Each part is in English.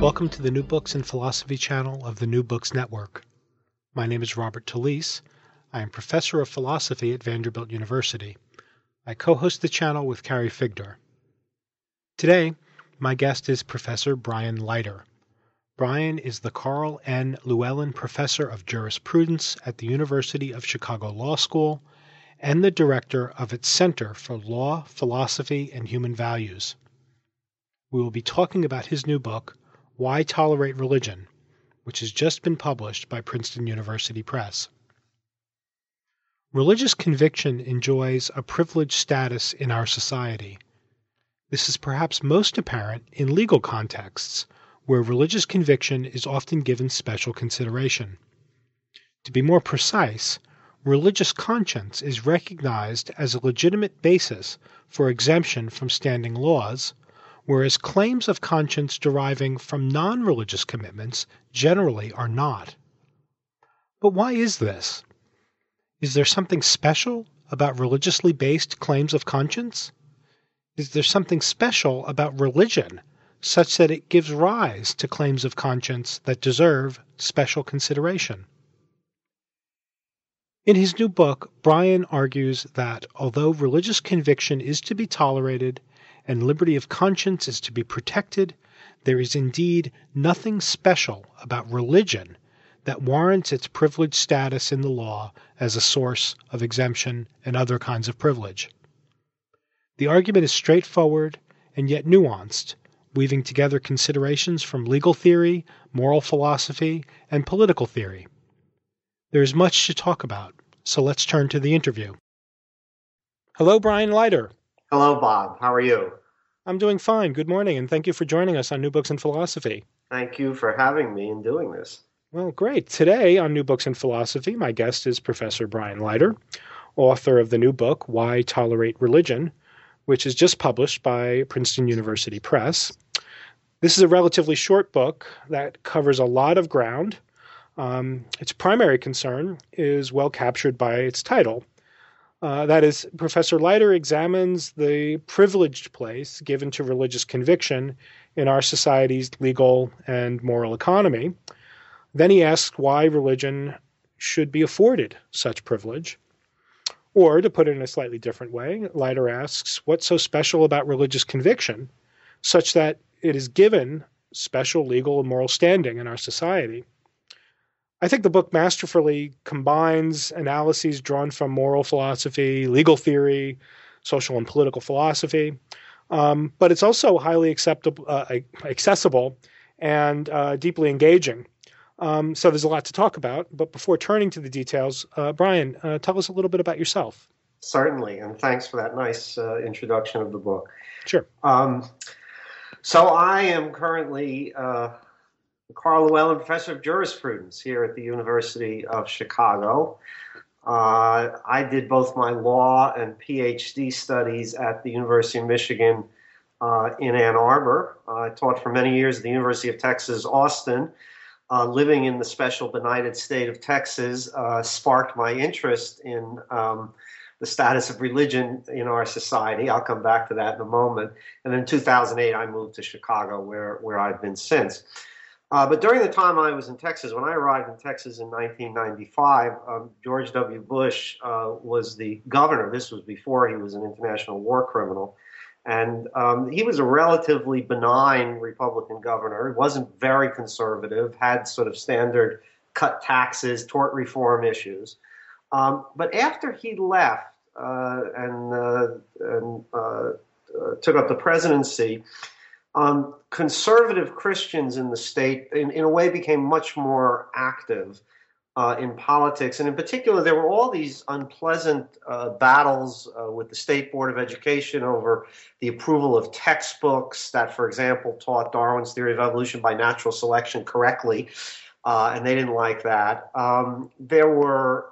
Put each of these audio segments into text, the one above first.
Welcome to the New Books in Philosophy channel of the New Books Network. My name is Robert Talisse. I am professor of philosophy at Vanderbilt University. I co host the channel with Carrie Figdor. Today, my guest is Professor Brian Leiter. Brian is the Karl N. Llewellyn Professor of Jurisprudence at the University of Chicago Law School and the director of its Center for Law, Philosophy, and Human Values. We will be talking about his new book, Why Tolerate Religion, which has just been published by Princeton University Press. Religious conviction enjoys a privileged status in our society. This is perhaps most apparent in legal contexts where religious conviction is often given special consideration. To be more precise, religious conscience is recognized as a legitimate basis for exemption from standing laws, whereas claims of conscience deriving from non religious commitments generally are not. But why is this? Is there something special about religiously based claims of conscience? Is there something special about religion such that it gives rise to claims of conscience that deserve special consideration. In his new book, Brian argues that although religious conviction is to be tolerated and liberty of conscience is to be protected, there is indeed nothing special about religion that warrants its privileged status in the law as a source of exemption and other kinds of privilege. The argument is straightforward and yet nuanced, weaving together considerations from legal theory, moral philosophy, and political theory. There is much to talk about, so let's turn to the interview. Hello, Brian Leiter. Hello, Bob. How are you? I'm doing fine. Good morning, and thank you for joining us on New Books in Philosophy. Thank you for having me and doing this. Well, great. Today on New Books in Philosophy, my guest is Professor Brian Leiter, author of the new book, Why Tolerate Religion, which is just published by Princeton University Press. This is a relatively short book that covers a lot of ground. Um, its primary concern is well captured by its title. Uh, that is, Professor Leiter examines the privileged place given to religious conviction in our society's legal and moral economy. Then he asks why religion should be afforded such privilege. Or, to put it in a slightly different way, Leiter asks, what's so special about religious conviction such that it is given special legal and moral standing in our society? I think the book masterfully combines analyses drawn from moral philosophy, legal theory, social and political philosophy, um, but it's also highly acceptable, uh, accessible and uh, deeply engaging. Um, so there's a lot to talk about. But before turning to the details, uh, Brian, uh, tell us a little bit about yourself. Certainly, and thanks for that nice uh, introduction of the book. Sure. Um, so I am currently uh, Karl Llewellyn Professor of Jurisprudence here at the University of Chicago. Uh, I did both my law and PhD studies at the University of Michigan uh, in Ann Arbor. I taught for many years at the University of Texas, Austin uh, living in the special benighted state of Texas uh, sparked my interest in um, the status of religion in our society. I'll come back to that in a moment. And in 2008, I moved to Chicago, where, where I've been since. Uh, but during the time I was in Texas, when I arrived in Texas in 1995, um, George W. Bush uh, was the governor. This was before he was an international war criminal. And um, he was a relatively benign Republican governor. He wasn't very conservative, had sort of standard cut taxes, tort reform issues. Um, but after he left uh, and, uh, and uh, uh took up the presidency, um, conservative Christians in the state, in, in a way, became much more active uh, in politics. And in particular, there were all these unpleasant uh, battles uh, with the State Board of Education over the approval of textbooks that, for example, taught Darwin's theory of evolution by natural selection correctly. Uh, and they didn't like that. Um, there were,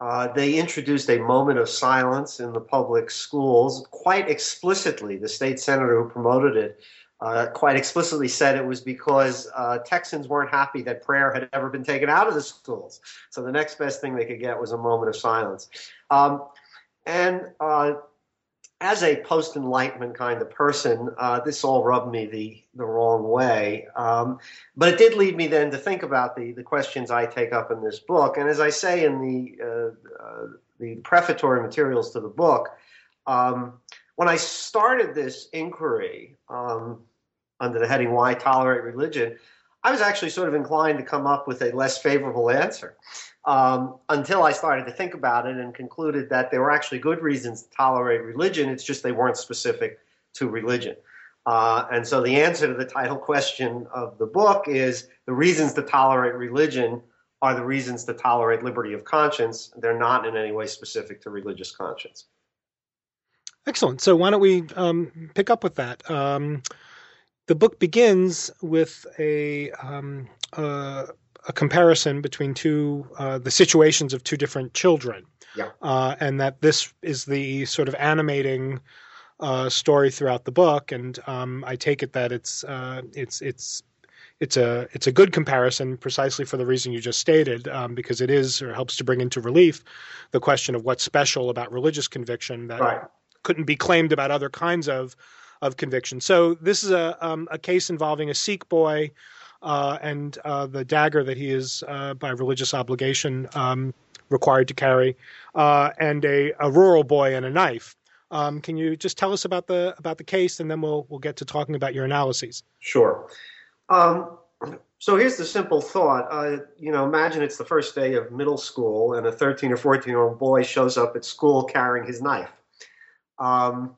uh, they introduced a moment of silence in the public schools quite explicitly. The state senator who promoted it uh, quite explicitly said it was because uh, Texans weren't happy that prayer had ever been taken out of the schools. So the next best thing they could get was a moment of silence. Um, and uh, as a post Enlightenment kind of person, uh, this all rubbed me the, the wrong way. Um, but it did lead me then to think about the, the questions I take up in this book. And as I say in the, uh, uh, the prefatory materials to the book, um, when I started this inquiry um, under the heading Why Tolerate Religion, I was actually sort of inclined to come up with a less favorable answer um, until I started to think about it and concluded that there were actually good reasons to tolerate religion. It's just they weren't specific to religion. Uh, and so the answer to the title question of the book is the reasons to tolerate religion are the reasons to tolerate liberty of conscience. They're not in any way specific to religious conscience. Excellent. So why don't we um, pick up with that? Um, the book begins with a um, uh, a comparison between two uh, the situations of two different children, yeah. uh, and that this is the sort of animating uh, story throughout the book. And um, I take it that it's uh, it's it's it's a it's a good comparison precisely for the reason you just stated, um, because it is or helps to bring into relief the question of what's special about religious conviction that right. couldn't be claimed about other kinds of of conviction. So this is a um, a case involving a Sikh boy uh, and uh, the dagger that he is uh, by religious obligation um, required to carry, uh, and a, a, rural boy and a knife. Um, can you just tell us about the about the case, and then we'll we'll get to talking about your analyses. Sure. Um, so here's the simple thought. Uh, you know, imagine it's the first day of middle school, and a 13 or 14 year old boy shows up at school carrying his knife. Um,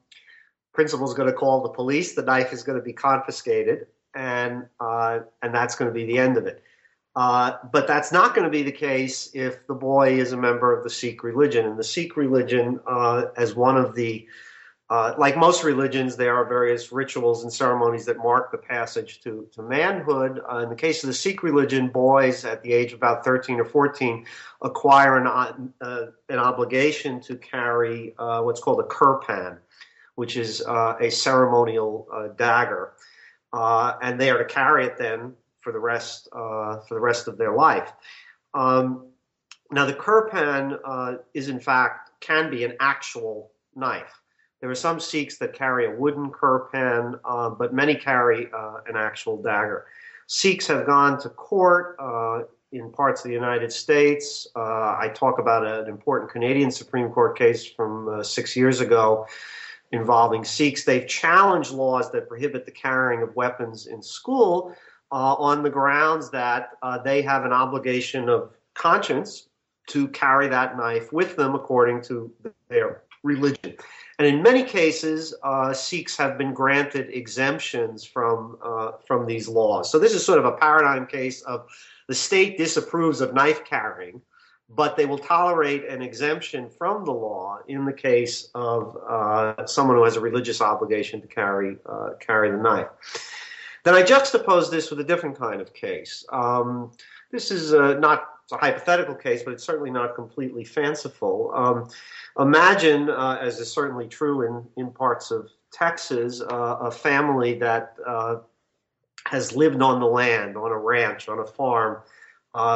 principal's going to call the police. The knife is going to be confiscated, and uh, and that's going to be the end of it. Uh, but that's not going to be the case if the boy is a member of the Sikh religion. And the Sikh religion, uh, as one of the, uh, like most religions, there are various rituals and ceremonies that mark the passage to, to manhood. Uh, in the case of the Sikh religion, boys at the age of about 13 or 14 acquire an, uh, an obligation to carry what's called a kirpan, which is a ceremonial dagger uh, and they are to carry it then for the rest uh, for the rest of their life. Um, now, the kirpan uh, is in fact can be an actual knife. There are some Sikhs that carry a wooden kirpan, uh, but many carry uh, an actual dagger. Sikhs have gone to court uh, in parts of the United States. I talk about an important Canadian Supreme Court case from six years ago involving Sikhs. They've challenged laws that prohibit the carrying of weapons in school uh, on the grounds that uh, they have an obligation of conscience to carry that knife with them according to their religion. And in many cases, uh, Sikhs have been granted exemptions from uh, from these laws. So this is sort of a paradigm case of the state disapproves of knife carrying, but they will tolerate an exemption from the law in the case of uh, someone who has a religious obligation to carry uh, carry the knife. Then I juxtapose this with a different kind of case. Um, this is uh, not a hypothetical case, but it's certainly not completely fanciful. Um, imagine, uh, as is certainly true in, in parts of Texas, uh, a family that uh, has lived on the land, on a ranch, on a farm,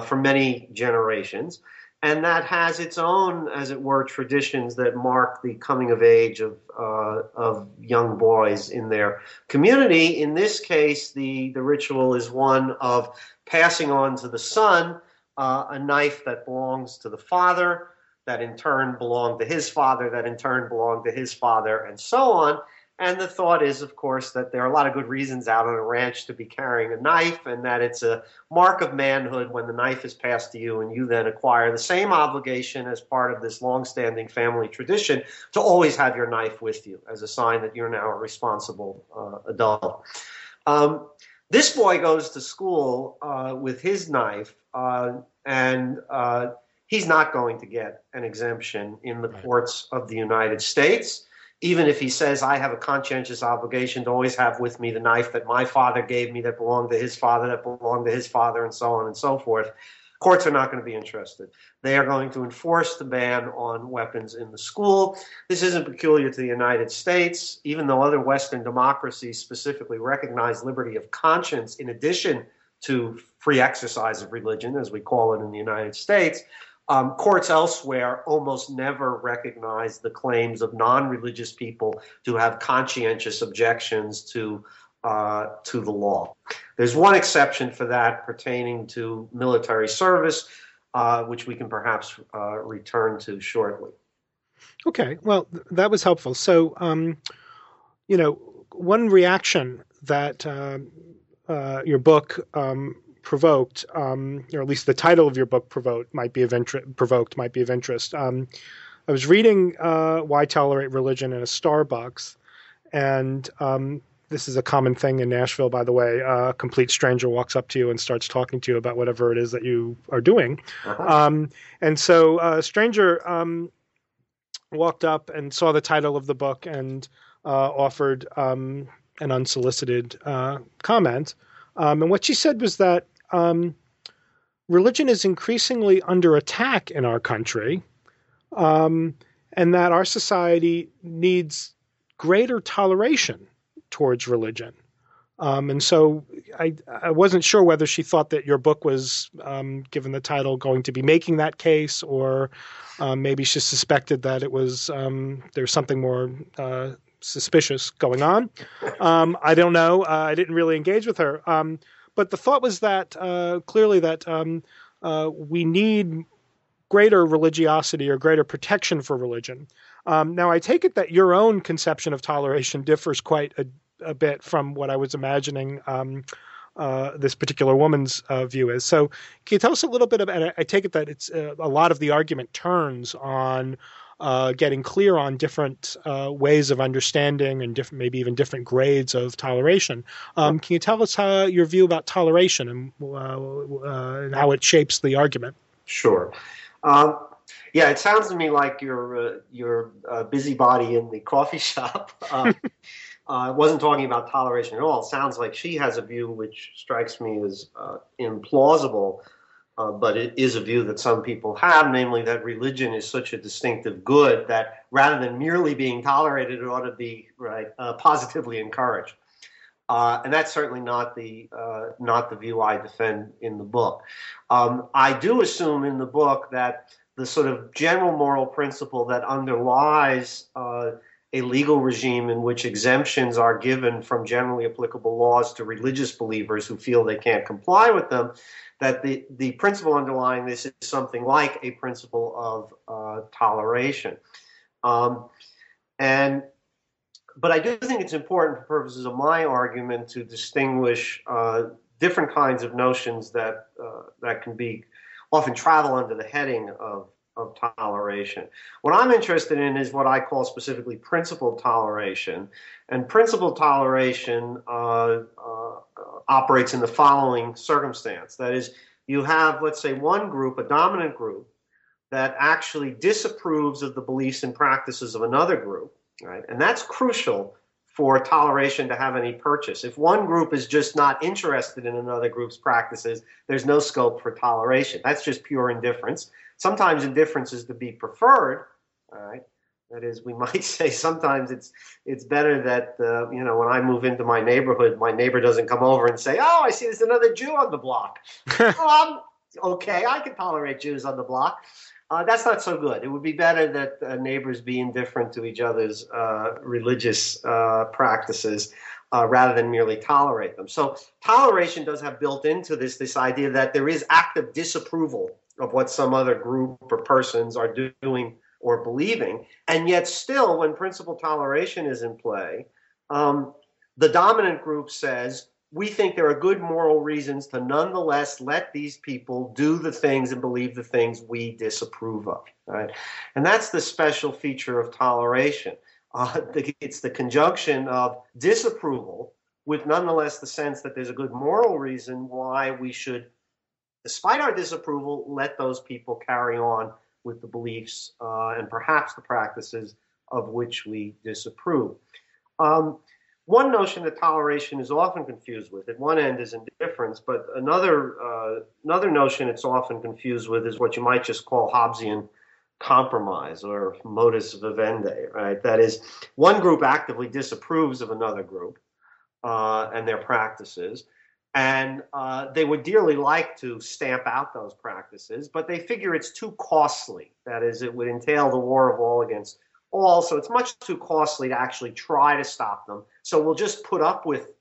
for many generations and that has its own, as it were, traditions that mark the coming of age of uh, of young boys in their community. In this case, the the ritual is one of passing on to the son uh, a knife that belongs to the father, that in turn belonged to his father, that in turn belonged to his father, and so on. And the thought is, of course, that there are a lot of good reasons out on a ranch to be carrying a knife, and that it's a mark of manhood when the knife is passed to you and you then acquire the same obligation as part of this long-standing family tradition to always have your knife with you as a sign that you're now a responsible uh, adult. Um, this boy goes to school uh, with his knife, uh, and uh, he's not going to get an exemption in the courts of the United States even if he says, I have a conscientious obligation to always have with me the knife that my father gave me that belonged to his father, that belonged to his father, and so on and so forth, courts are not going to be interested. They are going to enforce the ban on weapons in the school. This isn't peculiar to the United States, even though other Western democracies specifically recognize liberty of conscience in addition to free exercise of religion, as we call it in the United States. Um, courts elsewhere almost never recognize the claims of non-religious people to have conscientious objections to uh, to the law. There's one exception for that pertaining to military service, uh, which we can perhaps uh, return to shortly. Okay, well, th- that was helpful. So, um, you know, one reaction that uh, uh, your book um, provoked, um, or at least the title of your book provoked, might be of interest. Provoked might be of interest. Um, I was reading uh, "Why Tolerate Religion" in a Starbucks, and um, this is a common thing in Nashville, by the way. a complete stranger walks up to you and starts talking to you about whatever it is that you are doing. Uh-huh. Um, and so, uh, a stranger um, walked up and saw the title of the book and uh, offered um, an unsolicited uh, comment. Um, and what she said was that um, religion is increasingly under attack in our country, um, and that our society needs greater toleration towards religion. Um, and so I, I wasn't sure whether she thought that your book was, um, given the title, going to be making that case, or um, maybe she suspected that it was um, there's something more uh, suspicious going on. Um, I don't know. Uh, I didn't really engage with her. Um, but the thought was that uh, clearly that uh, we need greater religiosity or greater protection for religion. now, I take it that your own conception of toleration differs quite a, a bit from what I was imagining um, uh, this particular woman's uh, view is. So, can you tell us a little bit about? I take it that it's uh, a lot of the argument turns on uh, getting clear on different uh, ways of understanding and different, maybe even different grades of toleration. Um, can you tell us how, your view about toleration and, uh, and, how it shapes the argument? Sure. Um, yeah, it sounds to me like you're you're a busybody in the coffee shop. Um, uh, wasn't talking about toleration at all. It sounds like she has a view which strikes me as uh, implausible, uh, but it is a view that some people have, namely that religion is such a distinctive good that rather than merely being tolerated, it ought to be right uh, positively encouraged. Uh, and that's certainly not the uh, not the view I defend in the book. Um, I do assume in the book that the sort of general moral principle that underlies a legal regime in which exemptions are given from generally applicable laws to religious believers who feel they can't comply with them, that the, the principle underlying this is something like a principle of uh, toleration. Um, and but I do think it's important for purposes of my argument to distinguish uh, different kinds of notions that uh, that can be often travel under the heading of of toleration. What I'm interested in is what I call specifically principled toleration. And principled toleration uh, uh, operates in the following circumstance that is, you have, let's say, one group, a dominant group, that actually disapproves of the beliefs and practices of another group, right? And that's crucial for toleration to have any purchase. If one group is just not interested in another group's practices, there's no scope for toleration. That's just pure indifference. Sometimes indifference is to be preferred. All right. That is, we might say sometimes it's it's better that uh, you know when I move into my neighborhood, my neighbor doesn't come over and say, "Oh, I see there's another Jew on the block." oh, okay, I can tolerate Jews on the block. Uh, that's not so good. It would be better that uh, neighbors be indifferent to each other's uh, religious uh, practices uh, rather than merely tolerate them. So toleration does have built into this this idea that there is active disapproval of what some other group or persons are doing or believing. And yet, still, when principle toleration is in play, um, the dominant group says, we think there are good moral reasons to nonetheless let these people do the things and believe the things we disapprove of. Right? And that's the special feature of toleration. Uh, it's the conjunction of disapproval with nonetheless the sense that there's a good moral reason why we should despite our disapproval, let those people carry on with the beliefs uh, and perhaps the practices of which we disapprove. Um, one notion that toleration is often confused with, at one end, is indifference, but another uh, another notion it's often confused with is what you might just call Hobbesian compromise or modus vivendi, right? That is, one group actively disapproves of another group uh, and their practices, And uh, they would dearly like to stamp out those practices, but they figure it's too costly. That is, it would entail the war of all against all, so it's much too costly to actually try to stop them. So we'll just put up with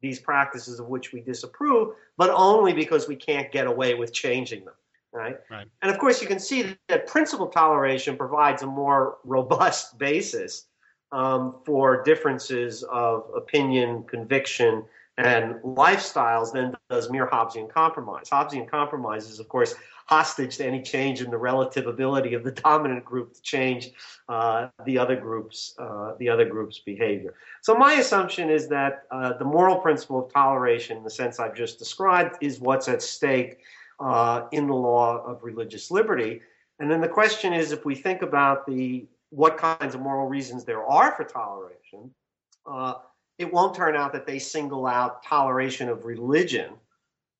these practices of which we disapprove, but only because we can't get away with changing them. Right? right? And of course, you can see that principle toleration provides a more robust basis um, for differences of opinion, conviction, and lifestyles than does mere Hobbesian compromise. Hobbesian compromise is, of course, hostage to any change in the relative ability of the dominant group to change uh, the other group's uh, the other group's behavior. So my assumption is that uh, the moral principle of toleration, in the sense I've just described, is what's at stake uh, in the law of religious liberty. And then the question is, if we think about the what kinds of moral reasons there are for toleration, uh, it won't turn out that they single out toleration of religion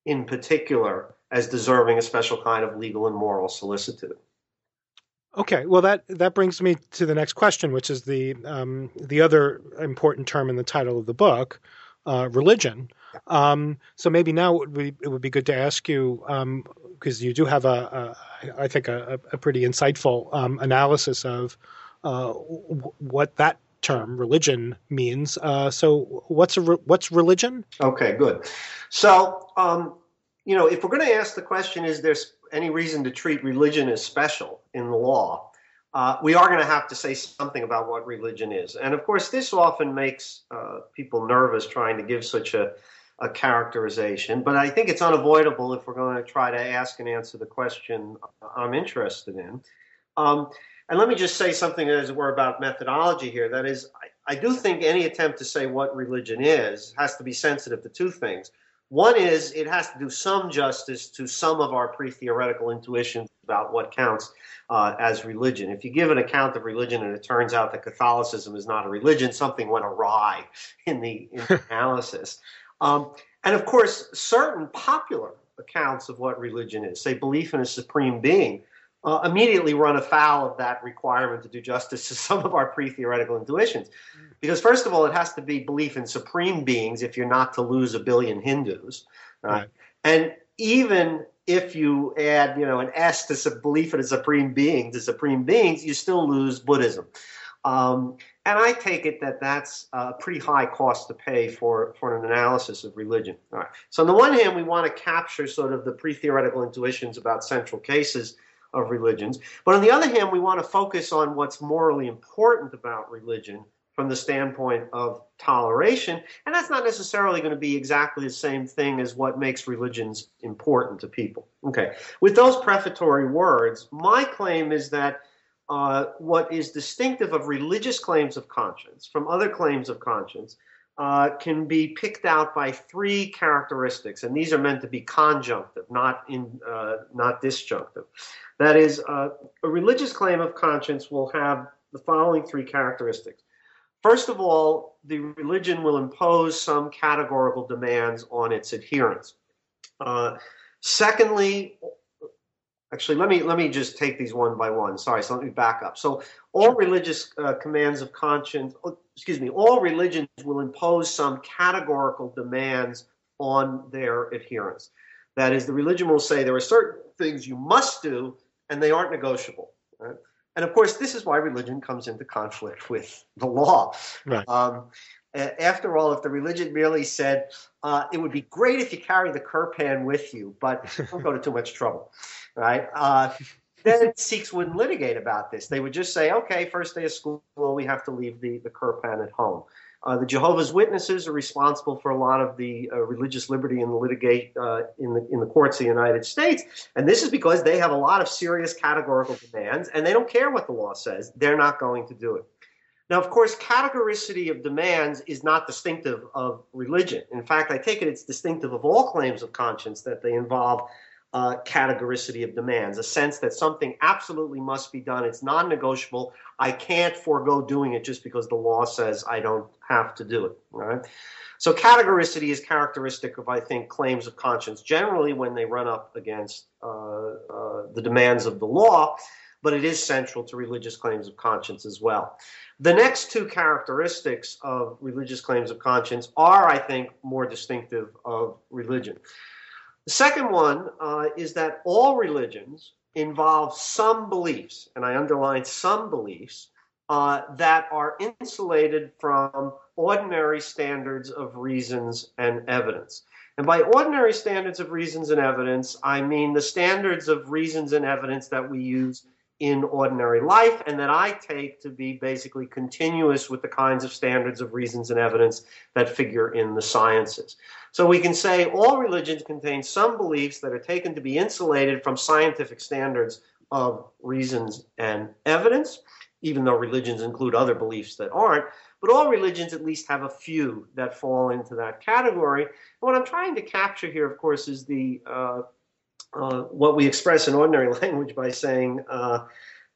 in particular as deserving a special kind of legal and moral solicitude. Okay, well that that brings me to the next question, which is the um, the other important term in the title of the book, uh, religion. Um, so maybe now it would be, it would be good to ask you because um, you do have a, a I think a, a pretty insightful um, analysis of uh, w- what that term religion means. Uh, so what's re- what's religion? Okay, good. So um, you know, if we're going to ask the question, is there any reason to treat religion as special in the law? Uh, we are going to have to say something about what religion is. And of course, this often makes uh, people nervous trying to give such a, a, characterization. But I think it's unavoidable if we're going to try to ask and answer the question I'm interested in. Um, and let me just say something, as it were, about methodology here. That is, I, I do think any attempt to say what religion is has to be sensitive to two things. One is it has to do some justice to some of our pre theoretical intuitions about what counts uh, as religion. If you give an account of religion and it turns out that Catholicism is not a religion, something went awry in the, in the analysis. Um, and of course, certain popular accounts of what religion is, say belief in a supreme being, uh, immediately run afoul of that requirement to do justice to some of our pre-theoretical intuitions. Because first of all, it has to be belief in supreme beings if you're not to lose a billion Hindus. Right? And even if you add, you know, an S to some belief in a supreme being to supreme beings, you still lose Buddhism. Um, and I take it that that's a pretty high cost to pay for, for an analysis of religion. All right. So on the one hand, we want to capture sort of the pre-theoretical intuitions about central cases of religions. But on the other hand, we want to focus on what's morally important about religion from the standpoint of toleration. And that's not necessarily going to be exactly the same thing as what makes religions important to people. Okay. With those prefatory words, my claim is that uh, what is distinctive of religious claims of conscience from other claims of conscience uh, can be picked out by three characteristics, and these are meant to be conjunctive, not in, uh, not disjunctive. That is, uh, a religious claim of conscience will have the following three characteristics. First of all, the religion will impose some categorical demands on its adherents. Uh, secondly, actually, let me let me just take these one by one. Sorry, so let me back up. So, all religious uh, commands of conscience, oh, excuse me, all religions will impose some categorical demands on their adherents. That is, the religion will say there are certain things you must do and they aren't negotiable. Right? And of course, this is why religion comes into conflict with the law. Right. Um, after all, if the religion merely said, uh, it would be great if you carry the kirpan with you, but don't go to too much trouble, right? Uh, then Sikhs wouldn't litigate about this. They would just say, okay, first day of school, we have to leave the, the kirpan at home. Uh, the Jehovah's Witnesses are responsible for a lot of the uh, religious liberty in the litigate uh, in the in the courts of the United States, and this is because they have a lot of serious categorical demands, and they don't care what the law says; they're not going to do it. Now, of course, categoricity of demands is not distinctive of religion. In fact, I take it it's distinctive of all claims of conscience that they involve uh, categoricity of demands, a sense that something absolutely must be done. It's non negotiable. I can't forego doing it just because the law says I don't have to do it. Right? So, categoricity is characteristic of, I think, claims of conscience generally when they run up against uh, uh, the demands of the law. but it is central to religious claims of conscience as well. The next two characteristics of religious claims of conscience are, I think, more distinctive of religion. The second one uh, is that all religions involve some beliefs, and I underline some beliefs, uh, that are insulated from ordinary standards of reasons and evidence. And by ordinary standards of reasons and evidence, I mean the standards of reasons and evidence that we use in ordinary life and that I take to be basically continuous with the kinds of standards of reasons and evidence that figure in the sciences. So we can say all religions contain some beliefs that are taken to be insulated from scientific standards of reasons and evidence, even though religions include other beliefs that aren't. But all religions at least have a few that fall into that category. And what I'm trying to capture here, of course, is the uh, uh, what we express in ordinary language by saying uh,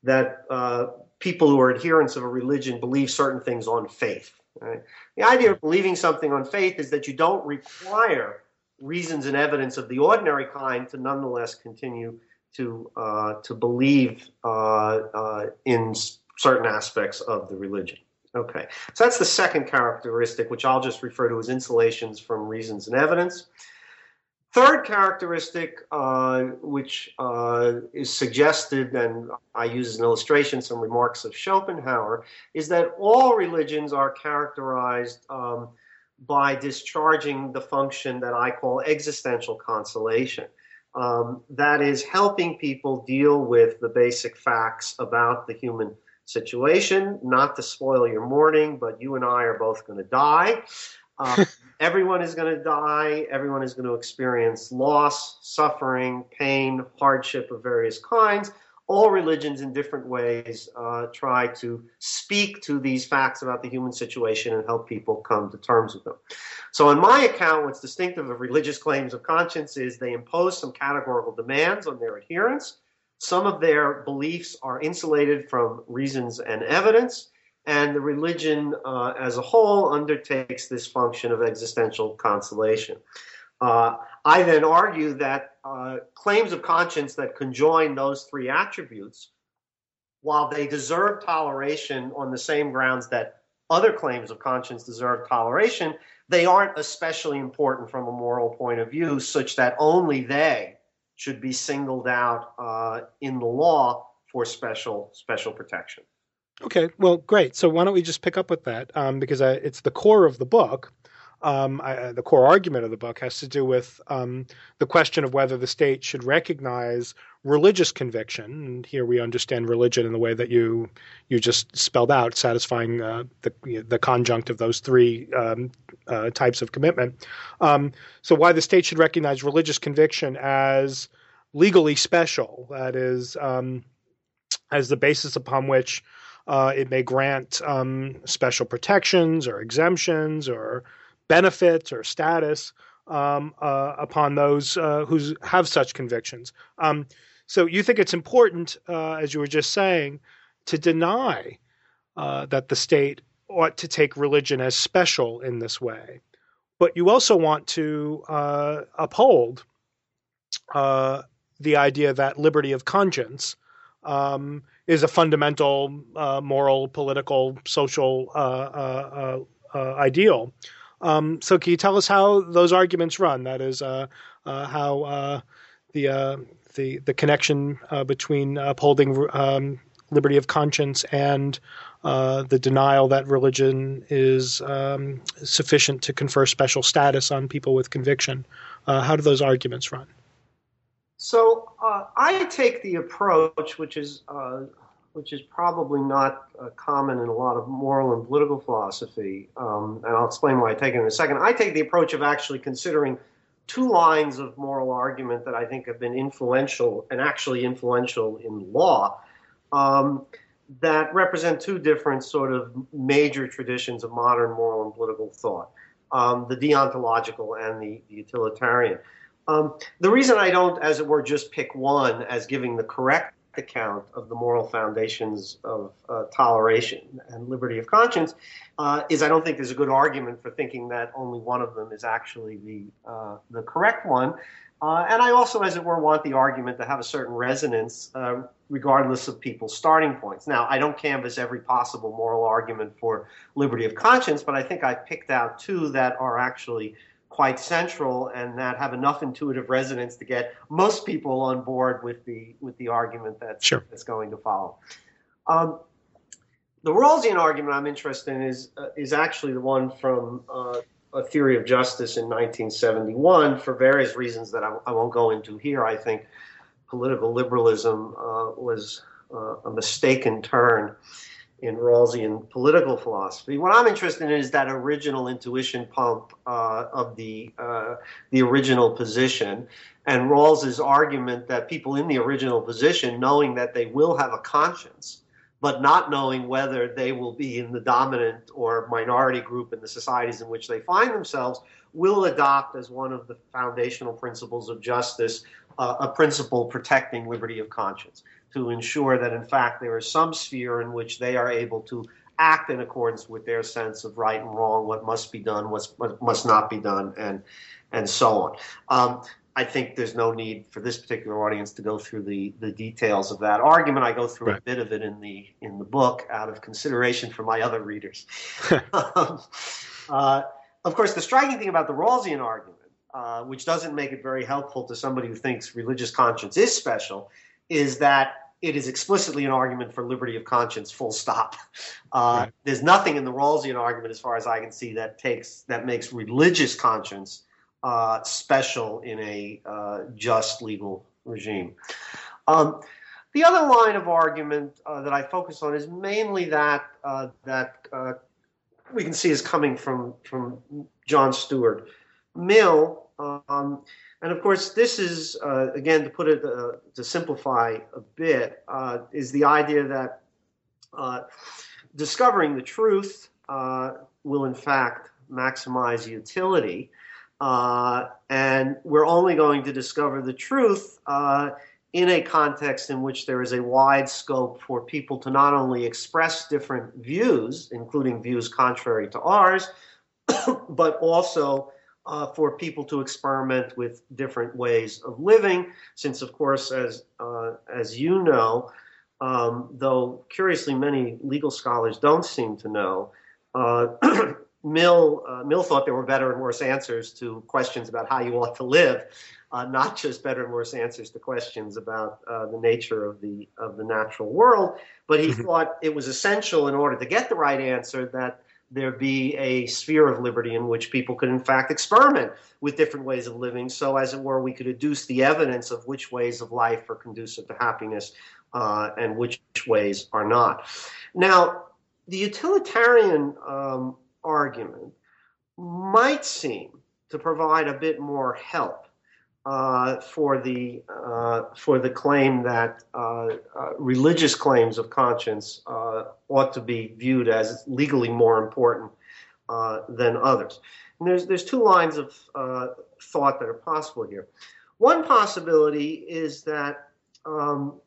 that uh, people who are adherents of a religion believe certain things on faith. Right? The idea of believing something on faith is that you don't require reasons and evidence of the ordinary kind to nonetheless continue to uh, to believe uh, in certain aspects of the religion. Okay, so that's the second characteristic, which I'll just refer to as insulations from reasons and evidence. Third characteristic, uh, which uh, is suggested, and I use as an illustration some remarks of Schopenhauer, is that all religions are characterized um, by discharging the function that I call existential consolation. Um, that is, helping people deal with the basic facts about the human situation. Not to spoil your morning, but you and I are both going to die. Um, everyone is going to die. Everyone is going to experience loss, suffering, pain, hardship of various kinds. All religions, in different ways, uh, try to speak to these facts about the human situation and help people come to terms with them. So, in my account, what's distinctive of religious claims of conscience is they impose some categorical demands on their adherents. Some of their beliefs are insulated from reasons and evidence and the religion uh, as a whole undertakes this function of existential consolation. Uh, I then argue that uh, claims of conscience that conjoin those three attributes, while they deserve toleration on the same grounds that other claims of conscience deserve toleration, they aren't especially important from a moral point of view, such that only they should be singled out uh, in the law for special special protection. Okay, well, great. So why don't we just pick up with that? Um, because I, it's the core of the book. Um, I, uh, the core argument of the book has to do with um, the question of whether the state should recognize religious conviction. And here we understand religion in the way that you you just spelled out, satisfying uh, the the conjunct of those three um, uh, types of commitment. Um, so why the state should recognize religious conviction as legally special, that is, um, as the basis upon which uh, it may grant um, special protections or exemptions or benefits or status um, uh, upon those uh, who have such convictions. Um, so you think it's important, uh, as you were just saying, to deny uh, that the state ought to take religion as special in this way. But you also want to uh, uphold the idea that liberty of conscience um, is a fundamental uh, moral, political, social uh, uh, uh, ideal. Um, so, can you tell us how those arguments run? That is, how the the the connection between upholding um, liberty of conscience and uh, the denial that religion is um, sufficient to confer special status on people with conviction. Uh, how do those arguments run? So uh, I take the approach, which is uh, which is probably not uh, common in a lot of moral and political philosophy, um, and I'll explain why I take it in a second. I take the approach of actually considering two lines of moral argument that I think have been influential and actually influential in law. Um, that represent two different sort of major traditions of modern moral and political thought um, the deontological and the, the utilitarian. Um, the reason I don't, as it were, just pick one as giving the correct account of the moral foundations of uh, toleration and liberty of conscience uh, is I don't think there's a good argument for thinking that only one of them is actually the uh, the correct one. Uh, and I also, as it were, want the argument to have a certain resonance uh, regardless of people's starting points. Now, I don't canvass every possible moral argument for liberty of conscience, but I think I've picked out two that are actually quite central and that have enough intuitive resonance to get most people on board with the with the argument that's, sure. that's going to follow. Um, the Rawlsian argument I'm interested in is uh, is actually the one from uh, a theory of justice in 1971 for various reasons that I, I won't go into here. I think political liberalism uh, was uh, a mistaken turn in Rawlsian political philosophy. What I'm interested in is that original intuition pump uh, of the uh, the original position, and Rawls's argument that people in the original position, knowing that they will have a conscience, but not knowing whether they will be in the dominant or minority group in the societies in which they find themselves, will adopt as one of the foundational principles of justice uh, a principle protecting liberty of conscience to ensure that, in fact, there is some sphere in which they are able to act in accordance with their sense of right and wrong, what must be done, what must not be done, and and so on. Um, I think there's no need for this particular audience to go through the, the details of that argument. I go through right. a bit of it in the in the book out of consideration for my other readers. um, uh, of course, the striking thing about the Rawlsian argument, uh, which doesn't make it very helpful to somebody who thinks religious conscience is special, is that it is explicitly an argument for liberty of conscience, full stop. Uh, right. There's nothing in the Rawlsian argument, as far as I can see, that takes that makes religious conscience uh, special in a uh, just legal regime. Um, the other line of argument uh, that I focus on is mainly that uh, that uh, we can see is coming from from John Stuart Mill. Um, and of course, this is, uh, again, to put it, uh, to simplify a bit, uh, is the idea that uh, discovering the truth uh, will, in fact, maximize utility. Uh, and we're only going to discover the truth in a context in which there is a wide scope for people to not only express different views, including views contrary to ours, but also uh, for people to experiment with different ways of living. Since, of course, as uh, as you know, um, though curiously many legal scholars don't seem to know, uh, Mill uh, Mill thought there were better and worse answers to questions about how you ought to live. Uh, not just better and worse answers to questions about uh, the nature of the of the natural world, but he mm-hmm. thought it was essential in order to get the right answer that there be a sphere of liberty in which people could, in fact, experiment with different ways of living. So, as it were, we could adduce the evidence of which ways of life are conducive to happiness uh, and which ways are not. Now, the utilitarian um, argument might seem to provide a bit more help uh, for the uh, for the claim that uh, uh religious claims of conscience uh, ought to be viewed as legally more important than others. And there's there's two lines of thought that are possible here. One possibility is that um,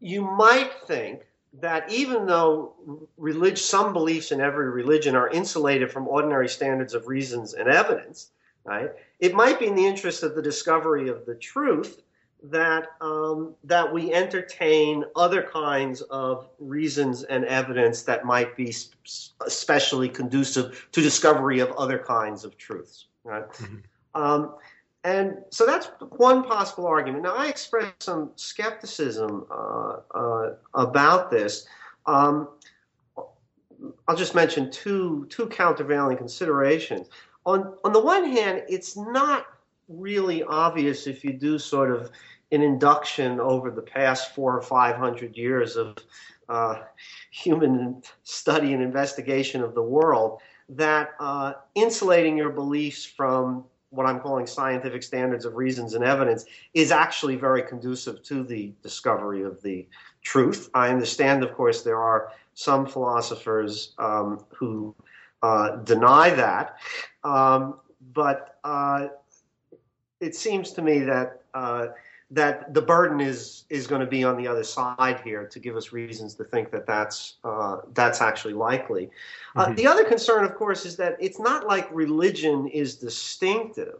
you might think that even though relig- some beliefs in every religion are insulated from ordinary standards of reasons and evidence, right? It might be in the interest of the discovery of the truth that um, that we entertain other kinds of reasons and evidence that might be especially conducive to discovery of other kinds of truths. Right? Mm-hmm. Um, and so that's one possible argument. Now, I expressed some skepticism uh, uh, about this. Um, I'll just mention two two countervailing considerations on on the one hand, it's not really obvious if you do sort of an induction over the past four or five hundred years of uh, human study and investigation of the world that uh, insulating your beliefs from what I'm calling scientific standards of reasons and evidence is actually very conducive to the discovery of the truth. I understand, of course, there are some philosophers um, who uh, deny that. Um, but uh, it seems to me that uh, that the burden is is going to be on the other side here to give us reasons to think that that's uh, that's actually likely. Uh, mm-hmm. the other concern, of course, is that it's not like religion is distinctive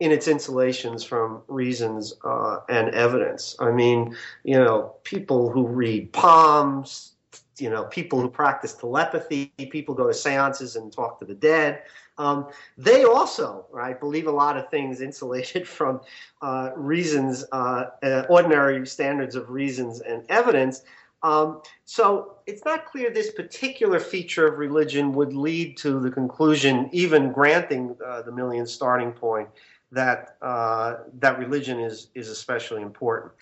in its insulations from reasons uh, and evidence. I mean, you know, people who read palms, you know, people who practice telepathy, people go to seances and talk to the dead. Um, they also, right, believe a lot of things insulated from uh, reasons, uh, uh, ordinary standards of reasons and evidence. Um, so it's not clear this particular feature of religion would lead to the conclusion, even granting uh, the Millian starting point, that uh, that religion is is especially important.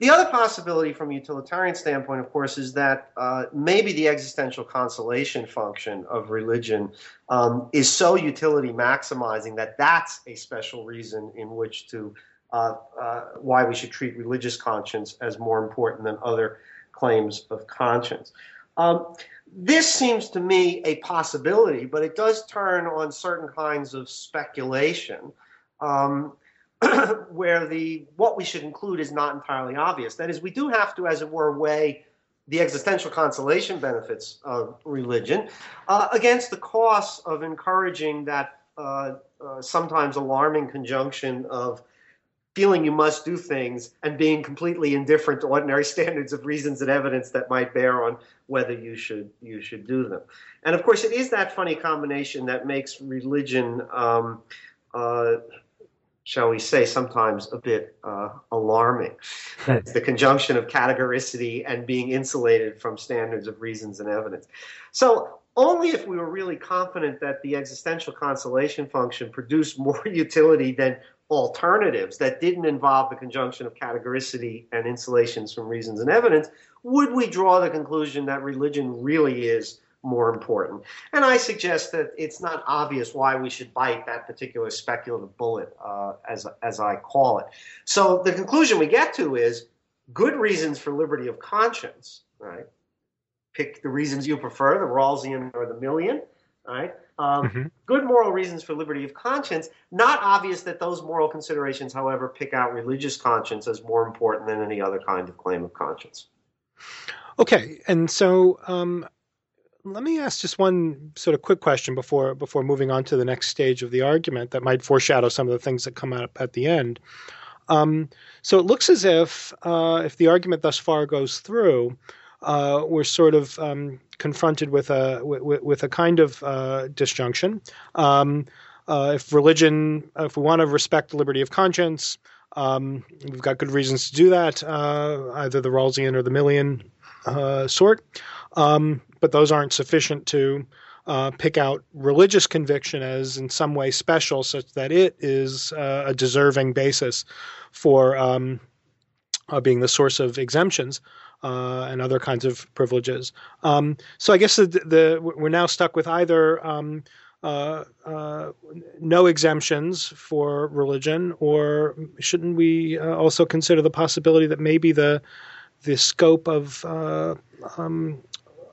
The other possibility from a utilitarian standpoint, of course, is that uh, maybe the existential consolation function of religion um, is so utility maximizing that that's a special reason in which to uh, uh, why we should treat religious conscience as more important than other claims of conscience. Um, this seems to me a possibility, but it does turn on certain kinds of speculation. Um, where the what we should include is not entirely obvious. That is, we do have to, as it were, weigh the existential consolation benefits of religion uh, against the costs of encouraging that uh, uh, sometimes alarming conjunction of feeling you must do things and being completely indifferent to ordinary standards of reasons and evidence that might bear on whether you should you should do them. And of course, it is that funny combination that makes religion. Um, uh, shall we say, sometimes a bit uh, alarming. That's the conjunction of categoricity and being insulated from standards of reasons and evidence. So, only if we were really confident that the existential consolation function produced more utility than alternatives that didn't involve the conjunction of categoricity and insulations from reasons and evidence would we draw the conclusion that religion really is more important. And I suggest that it's not obvious why we should bite that particular speculative bullet, uh, as, as I call it. So the conclusion we get to is good reasons for liberty of conscience, right? Pick the reasons you prefer, the Rawlsian or the Millian, right? Um, mm-hmm. Good moral reasons for liberty of conscience. Not obvious that those moral considerations, however, pick out religious conscience as more important than any other kind of claim of conscience. Okay, and so um, let me ask just one sort of quick question before before moving on to the next stage of the argument that might foreshadow some of the things that come up at the end. Um, so it looks as if uh, if the argument thus far goes through, uh, we're sort of um, confronted with a with, with, a kind of uh, disjunction. Um, uh, if religion, if we want to respect the liberty of conscience, um, we've got good reasons to do that, uh, either the Rawlsian or the Millian uh, sort. Um, but those aren't sufficient to uh, pick out religious conviction as in some way special, such that it is uh, a deserving basis for um, uh, being the source of exemptions. Uh, and other kinds of privileges. Um, so I guess the, the, we're now stuck with either um, uh, uh, no exemptions for religion, or shouldn't we also consider the possibility that maybe the the scope of um,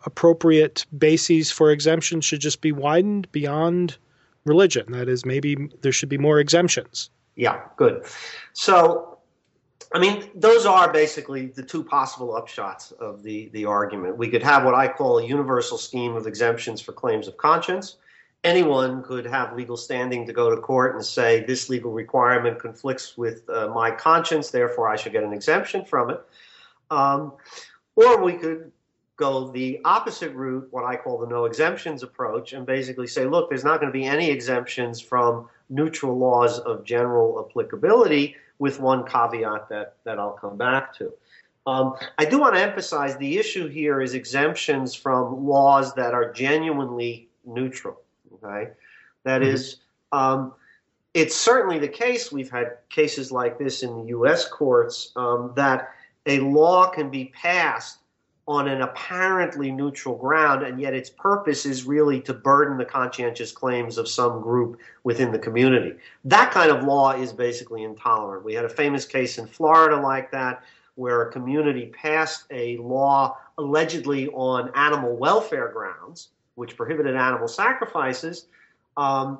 appropriate bases for exemption should just be widened beyond religion. That is, maybe there should be more exemptions. Yeah, good. So, I mean, those are basically the two possible upshots of the, the argument. We could have what I call a universal scheme of exemptions for claims of conscience. Anyone could have legal standing to go to court and say, this legal requirement conflicts with uh, my conscience, therefore I should get an exemption from it. Um, or we could go the opposite route, what I call the no exemptions approach, and basically say, look, there's not going to be any exemptions from neutral laws of general applicability, with one caveat that, that I'll come back to. Um, I do want to emphasize the issue here is exemptions from laws that are genuinely neutral. Okay, that mm-hmm. is, um, it's certainly the case. We've had cases like this in the U.S. courts um, that a law can be passed on an apparently neutral ground, and yet its purpose is really to burden the conscientious claims of some group within the community. That kind of law is basically intolerant. We had a famous case in Florida like that, where a community passed a law allegedly on animal welfare grounds, which prohibited animal sacrifices. Um,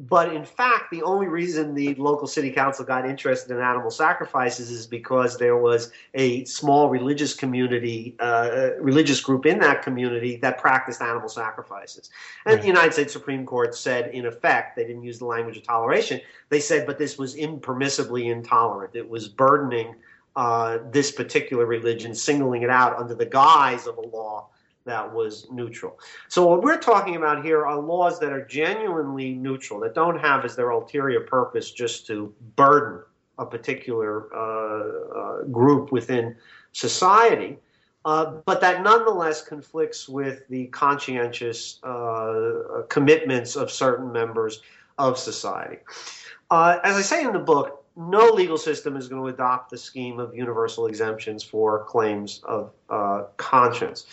but in fact, the only reason the local city council got interested in animal sacrifices is because there was a small religious community, uh, religious group in that community that practiced animal sacrifices. And right. the United States Supreme Court said, in effect, they didn't use the language of toleration. They said, but this was impermissibly intolerant. It was burdening uh, this particular religion, singling it out under the guise of a law that was neutral. So what we're talking about here are laws that are genuinely neutral, that don't have as their ulterior purpose just to burden a particular uh, uh, group within society, uh, but that nonetheless conflicts with the conscientious uh, commitments of certain members of society. Uh, as I say in the book, no legal system is going to adopt the scheme of universal exemptions for claims of uh, conscience.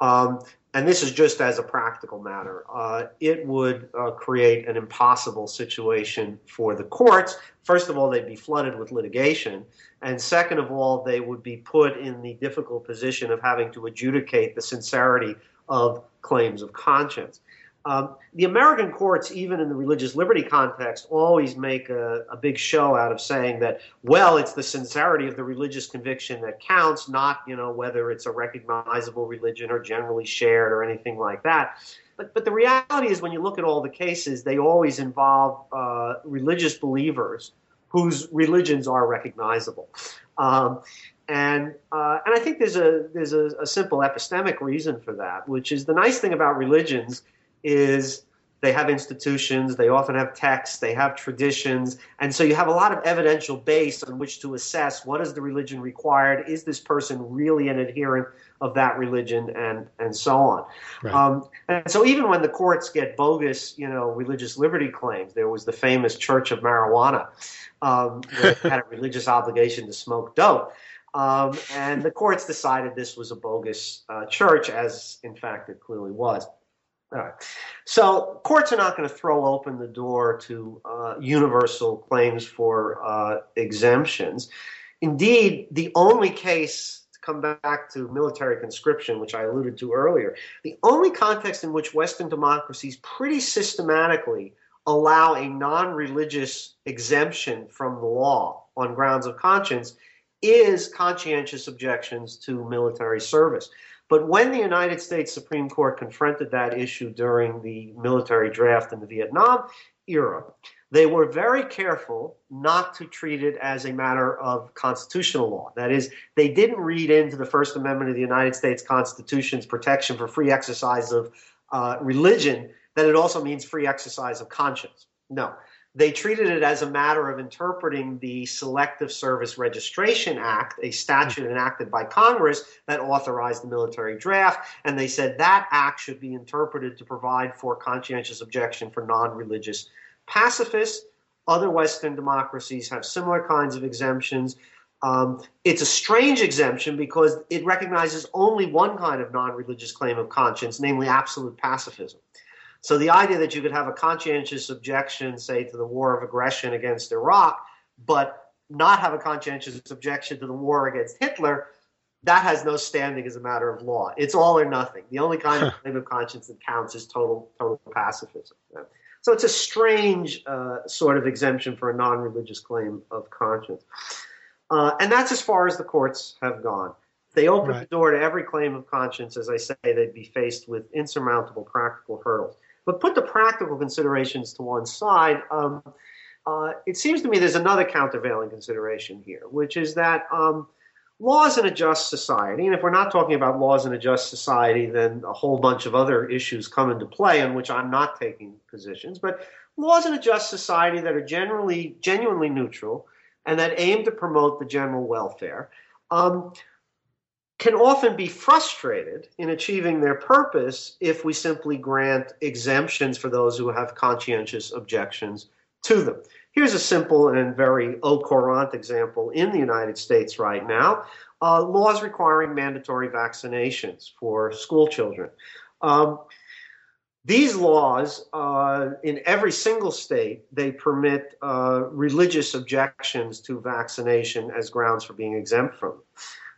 Um, and this is just as a practical matter. Uh, it would uh, create an impossible situation for the courts. First of all, they'd be flooded with litigation. And second of all, they would be put in the difficult position of having to adjudicate the sincerity of claims of conscience. Um, the American courts, even in the religious liberty context, always make a, a, big show out of saying that, well, it's the sincerity of the religious conviction that counts, not you know whether it's a recognizable religion or generally shared or anything like that. But but the reality is, when you look at all the cases, they always involve uh, religious believers whose religions are recognizable. Um, and uh, and I think there's a there's a, a simple epistemic reason for that, which is the nice thing about religions is they have institutions, they often have texts, they have traditions, and so you have a lot of evidential base on which to assess what is the religion required, is this person really an adherent of that religion, and and so on. Right. Um, and so even when the courts get bogus, you know, religious liberty claims, there was the famous Church of Marijuana, um, had a religious obligation to smoke dope. Um, and the courts decided this was a bogus uh, church, as in fact it clearly was. All right. So courts are not going to throw open the door to uh, universal claims for uh, exemptions. Indeed, the only case to come back to military conscription, which I alluded to earlier, the only context in which Western democracies pretty systematically allow a non-religious exemption from the law on grounds of conscience is conscientious objections to military service. But when the United States Supreme Court confronted that issue during the military draft in the Vietnam era, they were very careful not to treat it as a matter of constitutional law. That is, they didn't read into the First Amendment of the United States Constitution's protection for free exercise of uh, religion that it also means free exercise of conscience. No they treated it as a matter of interpreting the Selective Service Registration Act, a statute enacted by Congress that authorized the military draft, and they said that act should be interpreted to provide for conscientious objection for non religious pacifists. Other Western democracies have similar kinds of exemptions. Um, it's a strange exemption because it recognizes only one kind of non religious claim of conscience, namely absolute pacifism. So the idea that you could have a conscientious objection, say, to the war of aggression against Iraq, but not have a conscientious objection to the war against Hitler, that has no standing as a matter of law. It's all or nothing. The only kind of claim of conscience that counts is total total pacifism. So it's a strange uh, sort of exemption for a non-religious claim of conscience, uh, and that's as far as the courts have gone. If they open right. the door to every claim of conscience, as I say, they'd be faced with insurmountable practical hurdles. But put the practical considerations to one side. Um, uh, it seems to me there's another countervailing consideration here, which is that um, laws in a just society, and if we're not talking about laws in a just society, then a whole bunch of other issues come into play on which I'm not taking positions. But laws in a just society that are generally genuinely neutral and that aim to promote the general welfare. Um, can often be frustrated in achieving their purpose if we simply grant exemptions for those who have conscientious objections to them. Here's a simple and very au courant example in the United States right now uh, laws requiring mandatory vaccinations for school children. Um, these laws, uh, in every single state, they permit uh, religious objections to vaccination as grounds for being exempt from.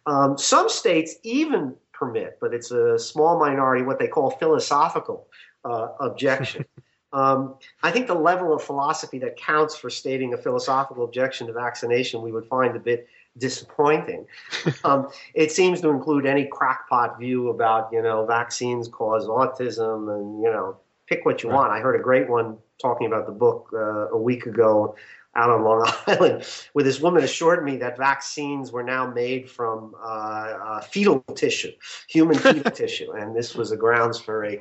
Um, some states even permit, but it's a small minority, what they call philosophical uh, objection. Um, I think the level of philosophy that counts for stating a philosophical objection to vaccination we would find a bit disappointing. um, it seems to include any crackpot view about, you know, vaccines cause autism and, you know, pick what you want. I heard a great one talking about the book uh, a week ago out on Long Island, where this woman assured me that vaccines were now made from uh, uh, fetal tissue, human fetal tissue, and this was a grounds for a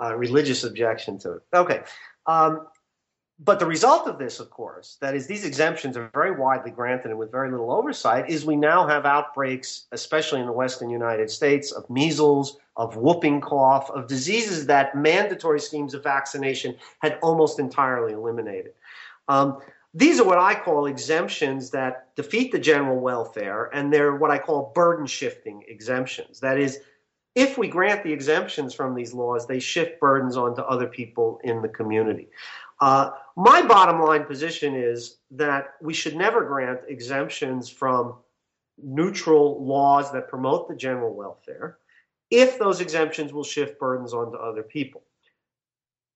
uh, religious objection to it. Okay. Um, but the result of this, of course, that is, these exemptions are very widely granted and with very little oversight, is we now have outbreaks, especially in the Western United States, of measles, of whooping cough, of diseases that mandatory schemes of vaccination had almost entirely eliminated. Um, these are what I call exemptions that defeat the general welfare, and they're what I call burden shifting exemptions. That is, if we grant the exemptions from these laws, they shift burdens onto other people in the community. Uh, my bottom line position is that we should never grant exemptions from neutral laws that promote the general welfare if those exemptions will shift burdens onto other people.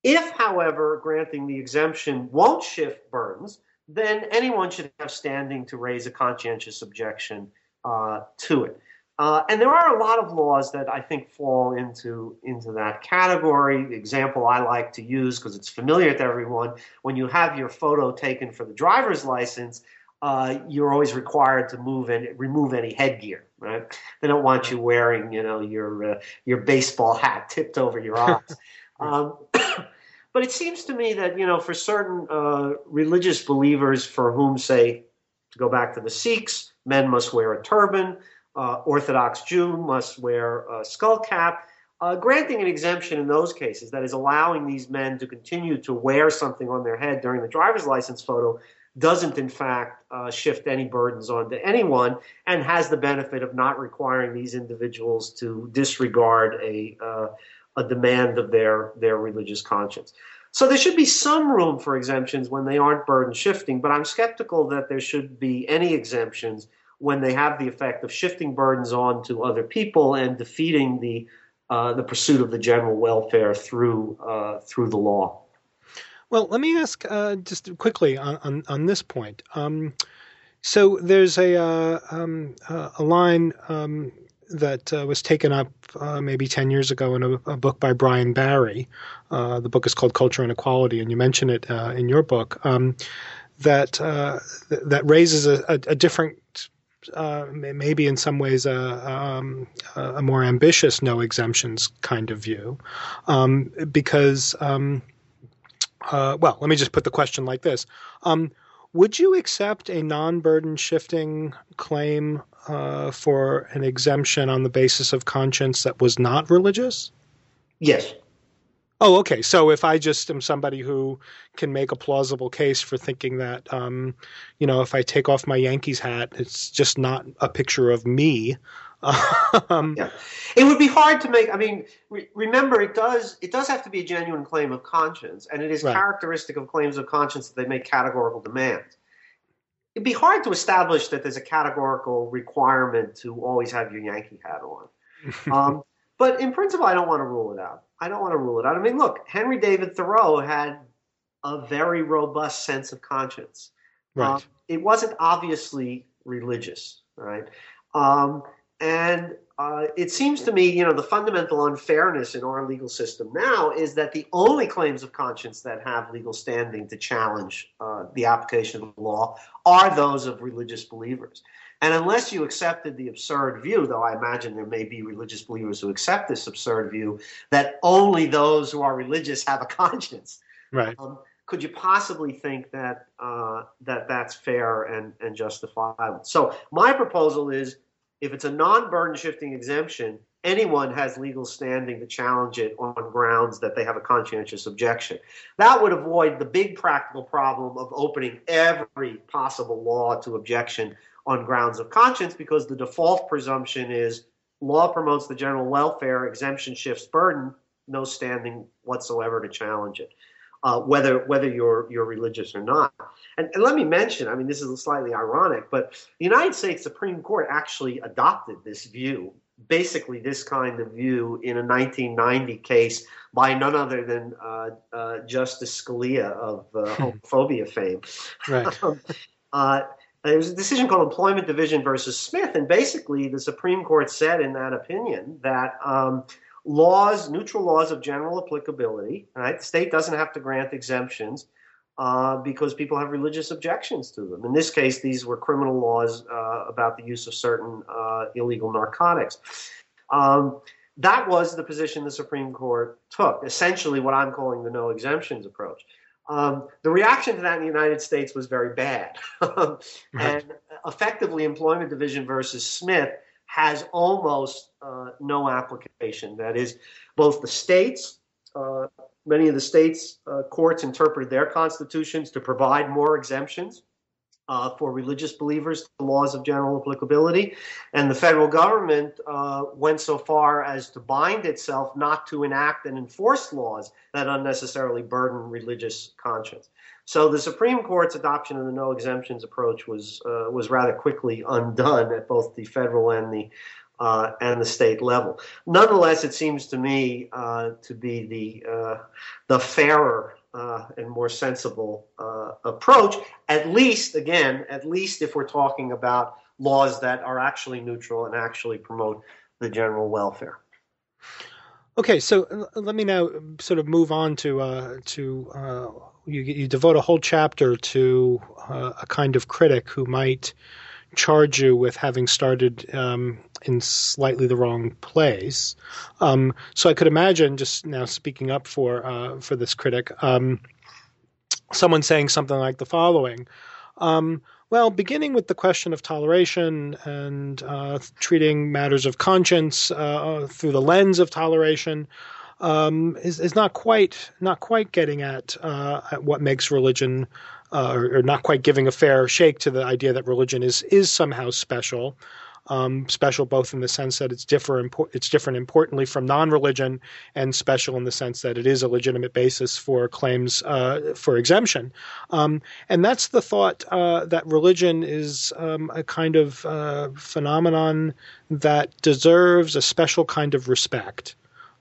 If, however, granting the exemption won't shift burdens, then anyone should have standing to raise a conscientious objection uh, to it. Uh, and there are a lot of laws that I think fall into into that category. The example I like to use because it's familiar to everyone: when you have your photo taken for the driver's license, uh, you're always required to move and remove any headgear. Right? They don't want you wearing, you know, your uh, your baseball hat tipped over your eyes. um, but it seems to me that you know, for certain uh, religious believers, for whom, say, to go back to the Sikhs, men must wear a turban uh, Orthodox Jew must wear a skull cap. Uh, granting an exemption in those cases, that is allowing these men to continue to wear something on their head during the driver's license photo, doesn't in fact uh, shift any burdens onto anyone and has the benefit of not requiring these individuals to disregard a, uh, a demand of their, their religious conscience. So there should be some room for exemptions when they aren't burden shifting, but I'm skeptical that there should be any exemptions when they have the effect of shifting burdens on to other people and defeating the uh, the pursuit of the general welfare through uh, through the law. Well, let me ask uh, just quickly on, on, on this point. Um, so there's a uh, um, a line um, that uh, was taken up uh, maybe 10 years ago in a, a book by Brian Barry. the book is called Culture and Equality, and you mention it in your book. Um, that that raises a, a, a different uh, maybe in some ways a, um, a, more ambitious no exemptions kind of view, um, because um, uh, well, let me just put the question like this: um, Would you accept a non-burden shifting claim uh, for an exemption on the basis of conscience that was not religious? Yes. Oh, okay. So if I just am somebody who can make a plausible case for thinking that, um, you know, if I take off my Yankees hat, it's just not a picture of me. um, yeah. It would be hard to make. I mean, re- remember, it does it does have to be a genuine claim of conscience, and it is right. characteristic of claims of conscience that they make categorical demands. It'd be hard to establish that there's a categorical requirement to always have your Yankee hat on. Um, but in principle, I don't want to rule it out. I don't want to rule it out. I mean, look, Henry David Thoreau had a very robust sense of conscience. Right. Um, it wasn't obviously religious, right? Um, and uh, it seems to me, you know, the fundamental unfairness in our legal system now is that the only claims of conscience that have legal standing to challenge uh, the application of the law are those of religious believers. And unless you accepted the absurd view, though I imagine there may be religious believers who accept this absurd view, that only those who are religious have a conscience. Right. Um, could you possibly think that uh, that that's fair and, and justifiable? So my proposal is, if it's a non-burden shifting exemption, anyone has legal standing to challenge it on grounds that they have a conscientious objection. That would avoid the big practical problem of opening every possible law to objection on grounds of conscience because the default presumption is law promotes the general welfare, exemption shifts burden, no standing whatsoever to challenge it. Uh, whether whether you're you're religious or not. And, and, let me mention, I mean, this is slightly ironic, but the United States Supreme Court actually adopted this view basically this kind of view in a 1990 case by none other than uh, uh, Justice Scalia of uh, homophobia fame. Right. um, uh, there was a decision called Employment Division versus Smith, and basically the Supreme Court said in that opinion that um, laws, neutral laws of general applicability, right? The state doesn't have to grant exemptions uh, because people have religious objections to them. In this case, these were criminal laws uh, about the use of certain uh, illegal narcotics. Um, that was the position the Supreme Court took, essentially what I'm calling the no exemptions approach. Um, the reaction to that in the United States was very bad. and effectively, Employment Division versus Smith has almost uh, no application. That is, both the states, uh, many of the states' uh, courts interpreted their constitutions to provide more exemptions uh, for religious believers to the laws of general applicability. And the federal government uh, went so far as to bind itself not to enact and enforce laws that unnecessarily burden religious conscience. So the Supreme Court's adoption of the no exemptions approach was uh, was rather quickly undone at both the federal and the uh, and the state level. Nonetheless, it seems to me uh, to be the uh, the fairer uh, and more sensible uh, approach. At least, again, at least if we're talking about laws that are actually neutral and actually promote the general welfare. Okay, so let me now sort of move on to to you, you, devote a whole chapter to uh, a kind of critic who might charge you with having started um, in slightly the wrong place. Um, so I could imagine, just now speaking up for uh, for this critic, um, someone saying something like the following. Um, well, beginning with the question of toleration and uh, treating matters of conscience uh, through the lens of toleration, um, is, is not quite not quite getting at, uh, at what makes religion uh, or, or, not quite giving a fair shake to the idea that religion is is somehow special. Um, special both in the sense that it's different it's different importantly from non-religion and special in the sense that it is a legitimate basis for claims uh, for exemption um, and that's the thought uh, that religion is um, a kind of uh, phenomenon that deserves a special kind of respect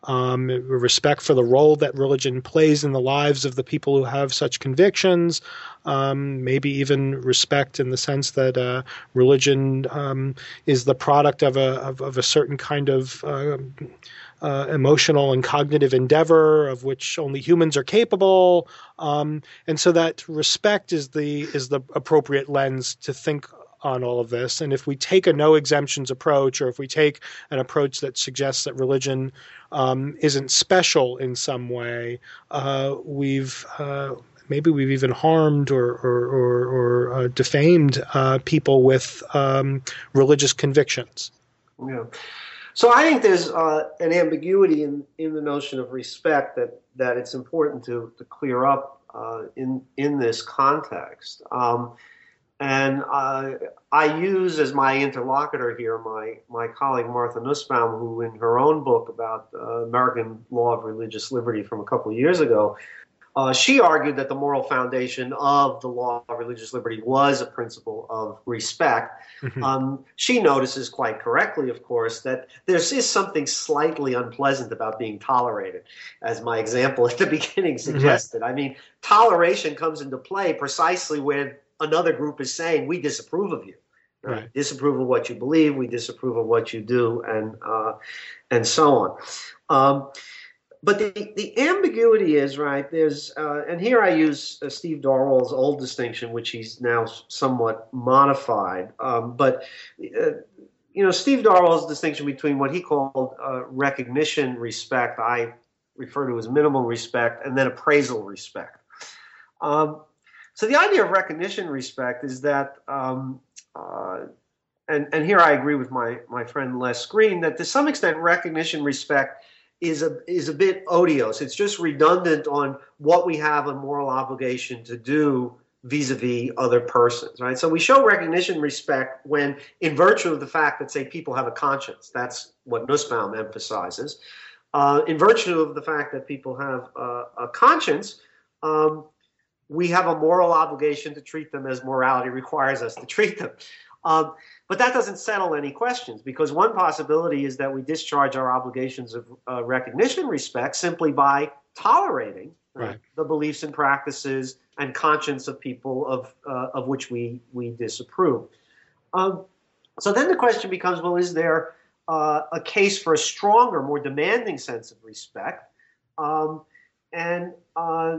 um, respect for the role that religion plays in the lives of the people who have such convictions, um, maybe even respect in the sense that uh, religion um, is the product of a of, of a certain kind of uh, uh, emotional and cognitive endeavor of which only humans are capable, um, and so that respect is the is the appropriate lens to think on all of this. And if we take a no exemptions approach, or if we take an approach that suggests that religion um, isn't special in some way, uh, we've uh, maybe we've even harmed or or, or, or uh, defamed uh, people with um, religious convictions. Yeah. So I think there's uh, an ambiguity in, in the notion of respect that, that it's important to, to clear up uh, in in this context. Um, and uh, I use as my interlocutor here my, my colleague Martha Nussbaum, who, in her own book about uh, American law of religious liberty from a couple of years ago, uh, she argued that the moral foundation of the law of religious liberty was a principle of respect. Mm-hmm. Um, she notices quite correctly, of course, that there is something slightly unpleasant about being tolerated, as my example at the beginning suggested. Mm-hmm. I mean, toleration comes into play precisely when another group is saying we disapprove of you. Right. Disapprove of what you believe. We disapprove of what you do, and uh, and so on. Um, but the, the ambiguity is right. There's uh, and here I use uh, Steve Darwall's old distinction, which he's now somewhat modified. Um, but uh, you know, Steve Darwall's distinction between what he called uh, recognition respect, I refer to as minimal respect, and then appraisal respect. Um, so the idea of recognition respect is that, um, uh, and, and here I agree with my, my friend Les Green, that to some extent recognition respect is a, is a bit odious. It's just redundant on what we have a moral obligation to do vis-a-vis other persons, right? So we show recognition respect when, in virtue of the fact that, say, people have a conscience. That's what Nussbaum emphasizes. Uh, in virtue of the fact that people have uh, a conscience, um, we have a moral obligation to treat them as morality requires us to treat them. Um, but that doesn't settle any questions because one possibility is that we discharge our obligations of uh, recognition respect simply by tolerating right. the beliefs and practices and conscience of people of, uh, of which we, we disapprove. Um, so then the question becomes well, is there uh, a case for a stronger, more demanding sense of respect? Um, and uh,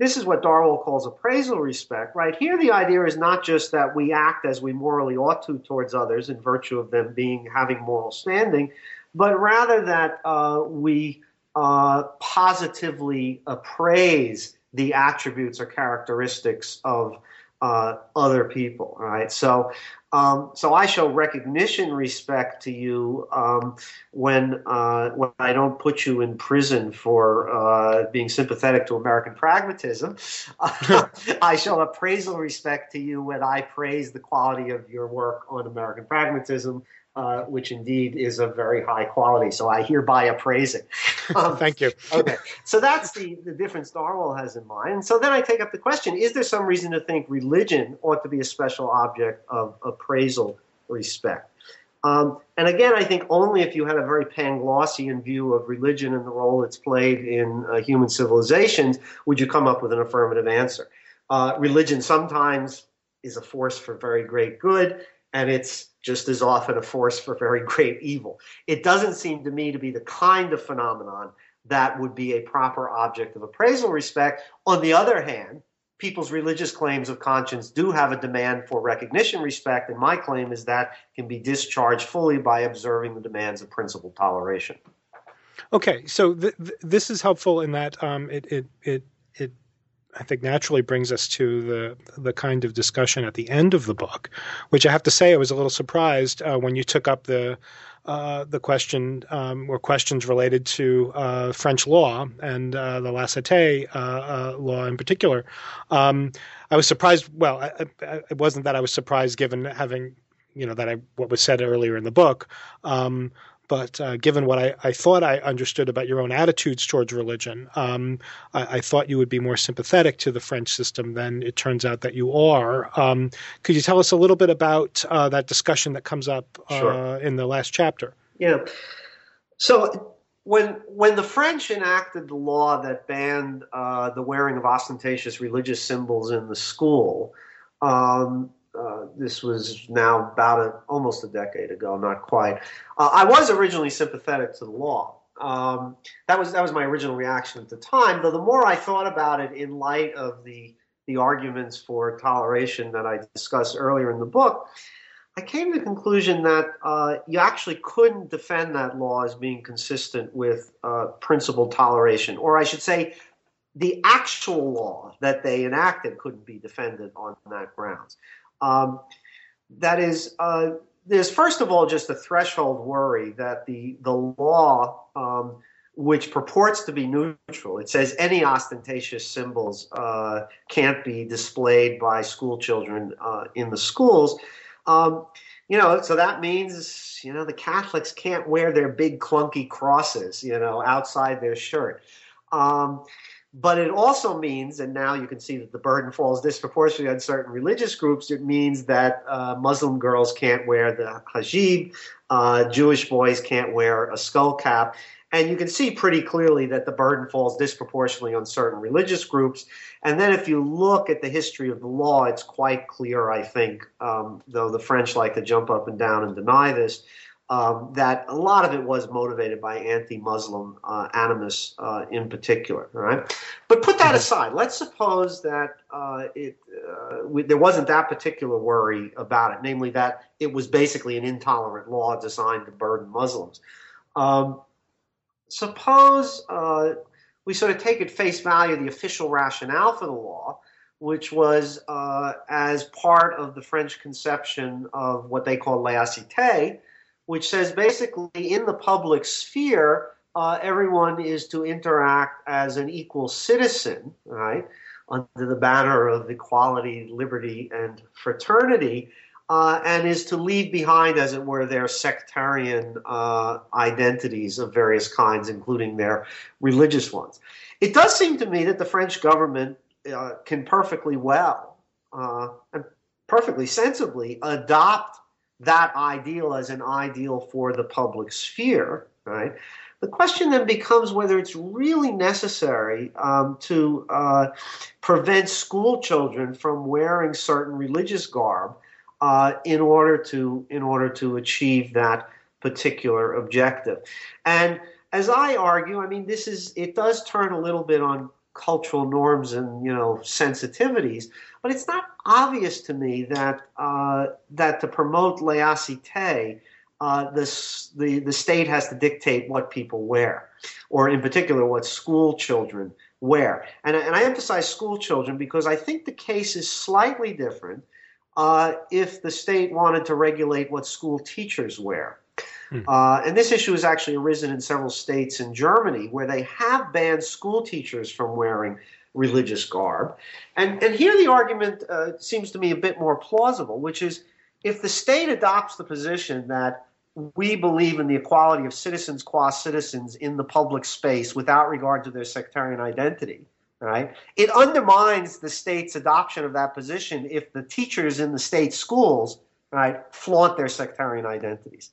this is what Darwall calls appraisal respect, right? Here, the idea is not just that we act as we morally ought to towards others in virtue of them being having moral standing, but rather that uh, we uh, positively appraise the attributes or characteristics of uh, other people, right? So um, so I show recognition, respect to you um, when uh, when I don't put you in prison for uh, being sympathetic to American pragmatism. I show appraisal respect to you when I praise the quality of your work on American pragmatism uh, which indeed is of very high quality. So I hereby appraise it. Um, Thank you. okay, so that's the, the difference Darwall has in mind. And so then I take up the question is there some reason to think religion ought to be a special object of appraisal respect? Um, and again, I think only if you had a very Panglossian view of religion and the role it's played in uh, human civilizations would you come up with an affirmative answer. Uh, religion sometimes is a force for very great good, and it's just as often a force for very great evil. It doesn't seem to me to be the kind of phenomenon that would be a proper object of appraisal respect. On the other hand, people's religious claims of conscience do have a demand for recognition respect, and my claim is that can be discharged fully by observing the demands of principled toleration. Okay, so th- th- this is helpful in that um, it, it it it I think naturally brings us to the the kind of discussion at the end of the book, which I have to say I was a little surprised uh, when you took up the uh, the question um, or questions related to uh, French law and uh, the La uh, uh, law in particular. Um, I was surprised. Well, I, I, it wasn't that I was surprised, given having you know that I what was said earlier in the book. Um, but uh, given what I, I, thought I understood about your own attitudes towards religion, um, I, I, thought you would be more sympathetic to the French system than it turns out that you are. Um, could you tell us a little bit about uh, that discussion that comes up uh, sure. in the last chapter? Yeah. So when when the French enacted the law that banned uh, the wearing of ostentatious religious symbols in the school, um, this was now about a, almost a decade ago, not quite. Uh, I was originally sympathetic to the law. Um, that was that was my original reaction at the time. Though the more I thought about it in light of the the arguments for toleration that I discussed earlier in the book, I came to the conclusion that uh, you actually couldn't defend that law as being consistent with uh, principled toleration, or I should say, the actual law that they enacted couldn't be defended on that grounds. Um, that is, uh, there's first of all just a threshold worry that the the law, um, which purports to be neutral, it says any ostentatious symbols uh, can't be displayed by school children uh, in the schools. Um, you know, so that means you know the Catholics can't wear their big clunky crosses, you know, outside their shirt. Um, but it also means, and now you can see that the burden falls disproportionately on certain religious groups. It means that uh, Muslim girls can't wear the hijab, uh, Jewish boys can't wear a skull cap. And you can see pretty clearly that the burden falls disproportionately on certain religious groups. And then if you look at the history of the law, it's quite clear, I think, um, though the French like to jump up and down and deny this, um, that a lot of it was motivated by anti-Muslim uh, animus uh, in particular. Right, but put that mm-hmm. aside. Let's suppose that uh, it uh, we, there wasn't that particular worry about it, namely that it was basically an intolerant law designed to burden Muslims. Um, suppose uh, we sort of take at face value the official rationale for the law. Which was uh, as part of the French conception of what they call laïcité, which says basically in the public sphere, uh, everyone is to interact as an equal citizen, right, under the banner of equality, liberty, and fraternity, uh, and is to leave behind, as it were, their sectarian uh, identities of various kinds, including their religious ones. It does seem to me that the French government uh, can perfectly well, uh, and perfectly sensibly adopt that ideal as an ideal for the public sphere, right? The question then becomes whether it's really necessary um, to uh, prevent school children from wearing certain religious garb uh, in order to in order to achieve that particular objective. And as I argue, I mean, this is it does turn a little bit on cultural norms and you know sensitivities, but it's not obvious to me that uh, that to promote laïcité, uh, this, the the state has to dictate what people wear, or in particular what school children wear. And, and I emphasize school children because I think the case is slightly different uh, if the state wanted to regulate what school teachers wear. Hmm. Uh, and this issue has actually arisen in several states in Germany where they have banned school teachers from wearing religious garb. And, and here the argument uh, seems to me a bit more plausible, which is if the state adopts the position that we believe in the equality of citizens qua citizens in the public space without regard to their sectarian identity, right? It undermines the state's adoption of that position if the teachers in the state schools, right, flaunt their sectarian identities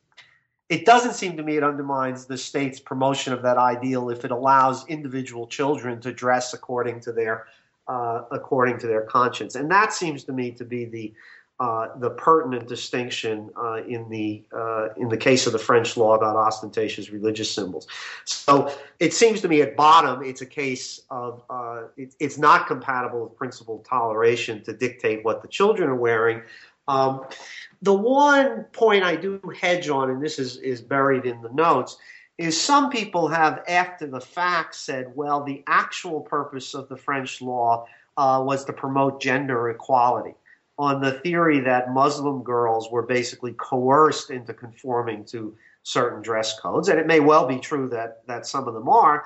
it doesn't seem to me it undermines the state's promotion of that ideal if it allows individual children to dress according to their uh, according to their conscience, and that seems to me to be the uh, the pertinent distinction uh, in the uh, in the case of the French law about ostentatious religious symbols. So it seems to me at bottom it's a case of uh, it, it's not compatible with principled toleration to dictate what the children are wearing. Um, the one point I do hedge on, and this is, is buried in the notes, is some people have, after the fact, said, well, the actual purpose of the French law uh, was to promote gender equality on the theory that Muslim girls were basically coerced into conforming to certain dress codes. And it may well be true that, that some of them are.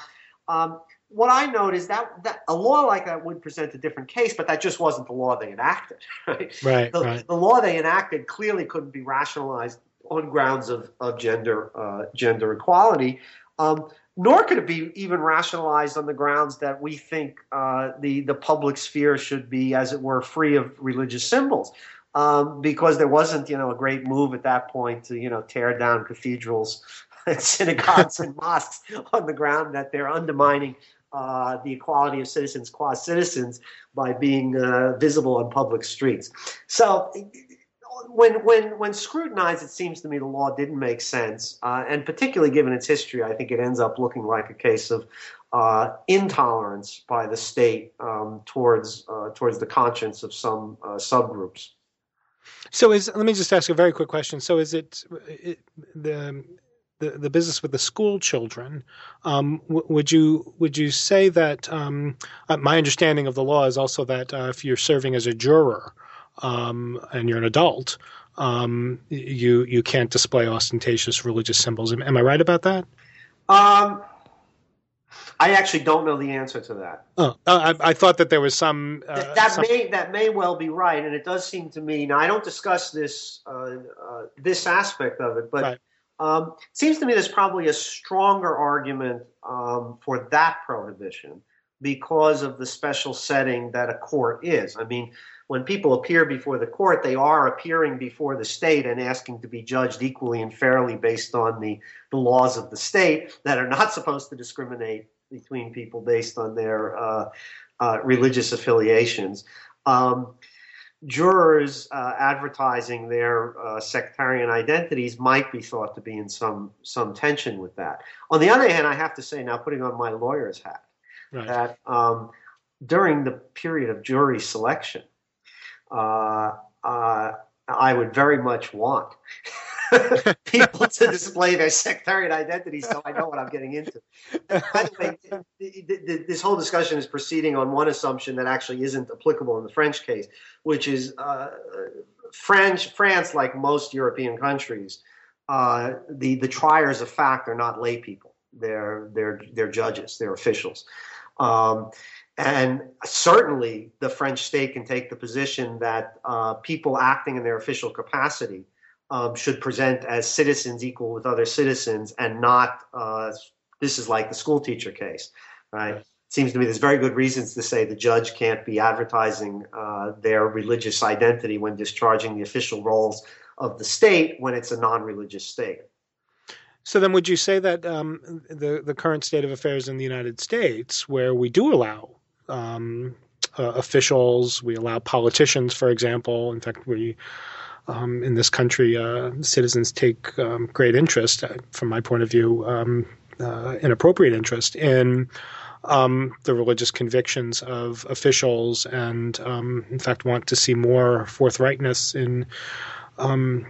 Um, what I note is that, that a law like that would present a different case, but that just wasn't the law they enacted. Right. Right. The, right. the law they enacted clearly couldn't be rationalized on grounds of, of gender uh, gender equality, um, nor could it be even rationalized on the grounds that we think uh, the the public sphere should be, as it were, free of religious symbols. Um, because there wasn't, you know, a great move at that point to, you know, tear down cathedrals and synagogues and mosques on the ground that they're undermining uh, the equality of citizens qua citizens by being uh, visible on public streets. So when when when scrutinized, it seems to me the law didn't make sense, uh, and particularly given its history, I think it ends up looking like a case of uh, intolerance by the state um, towards uh, towards the conscience of some uh, subgroups. So is let me just ask a very quick question. So is it, it the the, the business with the school children, um, w- would you would you say that um, uh, my understanding of the law is also that uh, if you're serving as a juror um, and you're an adult, um, you you can't display ostentatious religious symbols. Am, am I right about that? Um, I actually don't know the answer to that. Oh, I, I thought that there was some. Uh, that, that some... may that may well be right, and it does seem to me. Now, I don't discuss this uh, uh, this aspect of it, but right. Um, seems to me there's probably a stronger argument um, for that prohibition because of the special setting that a court is. I mean, when people appear before the court, they are appearing before the state and asking to be judged equally and fairly based on the, the laws of the state that are not supposed to discriminate between people based on their uh, uh, religious affiliations. Um, jurors uh, advertising their uh, sectarian identities might be thought to be in some some tension with that. On the other hand, I have to say now, putting on my lawyer's hat, right. that um, during the period of jury selection, uh, uh I would very much want people to display their sectarian identity so I know what I'm getting into. By the way, this whole discussion is proceeding on one assumption that actually isn't applicable in the French case, which is uh, French, France, like most European countries, uh, the, the triers of fact are not lay people. They're, they're, they're judges, they're officials. Um, and certainly the French state can take the position that uh, people acting in their official capacity um, should present as citizens equal with other citizens and not uh, this is like the school teacher case right seems to me there's very good reasons to say the judge can't be advertising uh, their religious identity when discharging the official roles of the state when it's a non-religious state. So then, would you say that um, the the current state of affairs in the United States, where we do allow um, uh, officials, we allow politicians, for example, in fact, we um, in this country, uh, citizens take um, great interest, uh, from my point of view, um, uh, inappropriate interest in um, the religious convictions of officials, and um, in fact, want to see more forthrightness in um,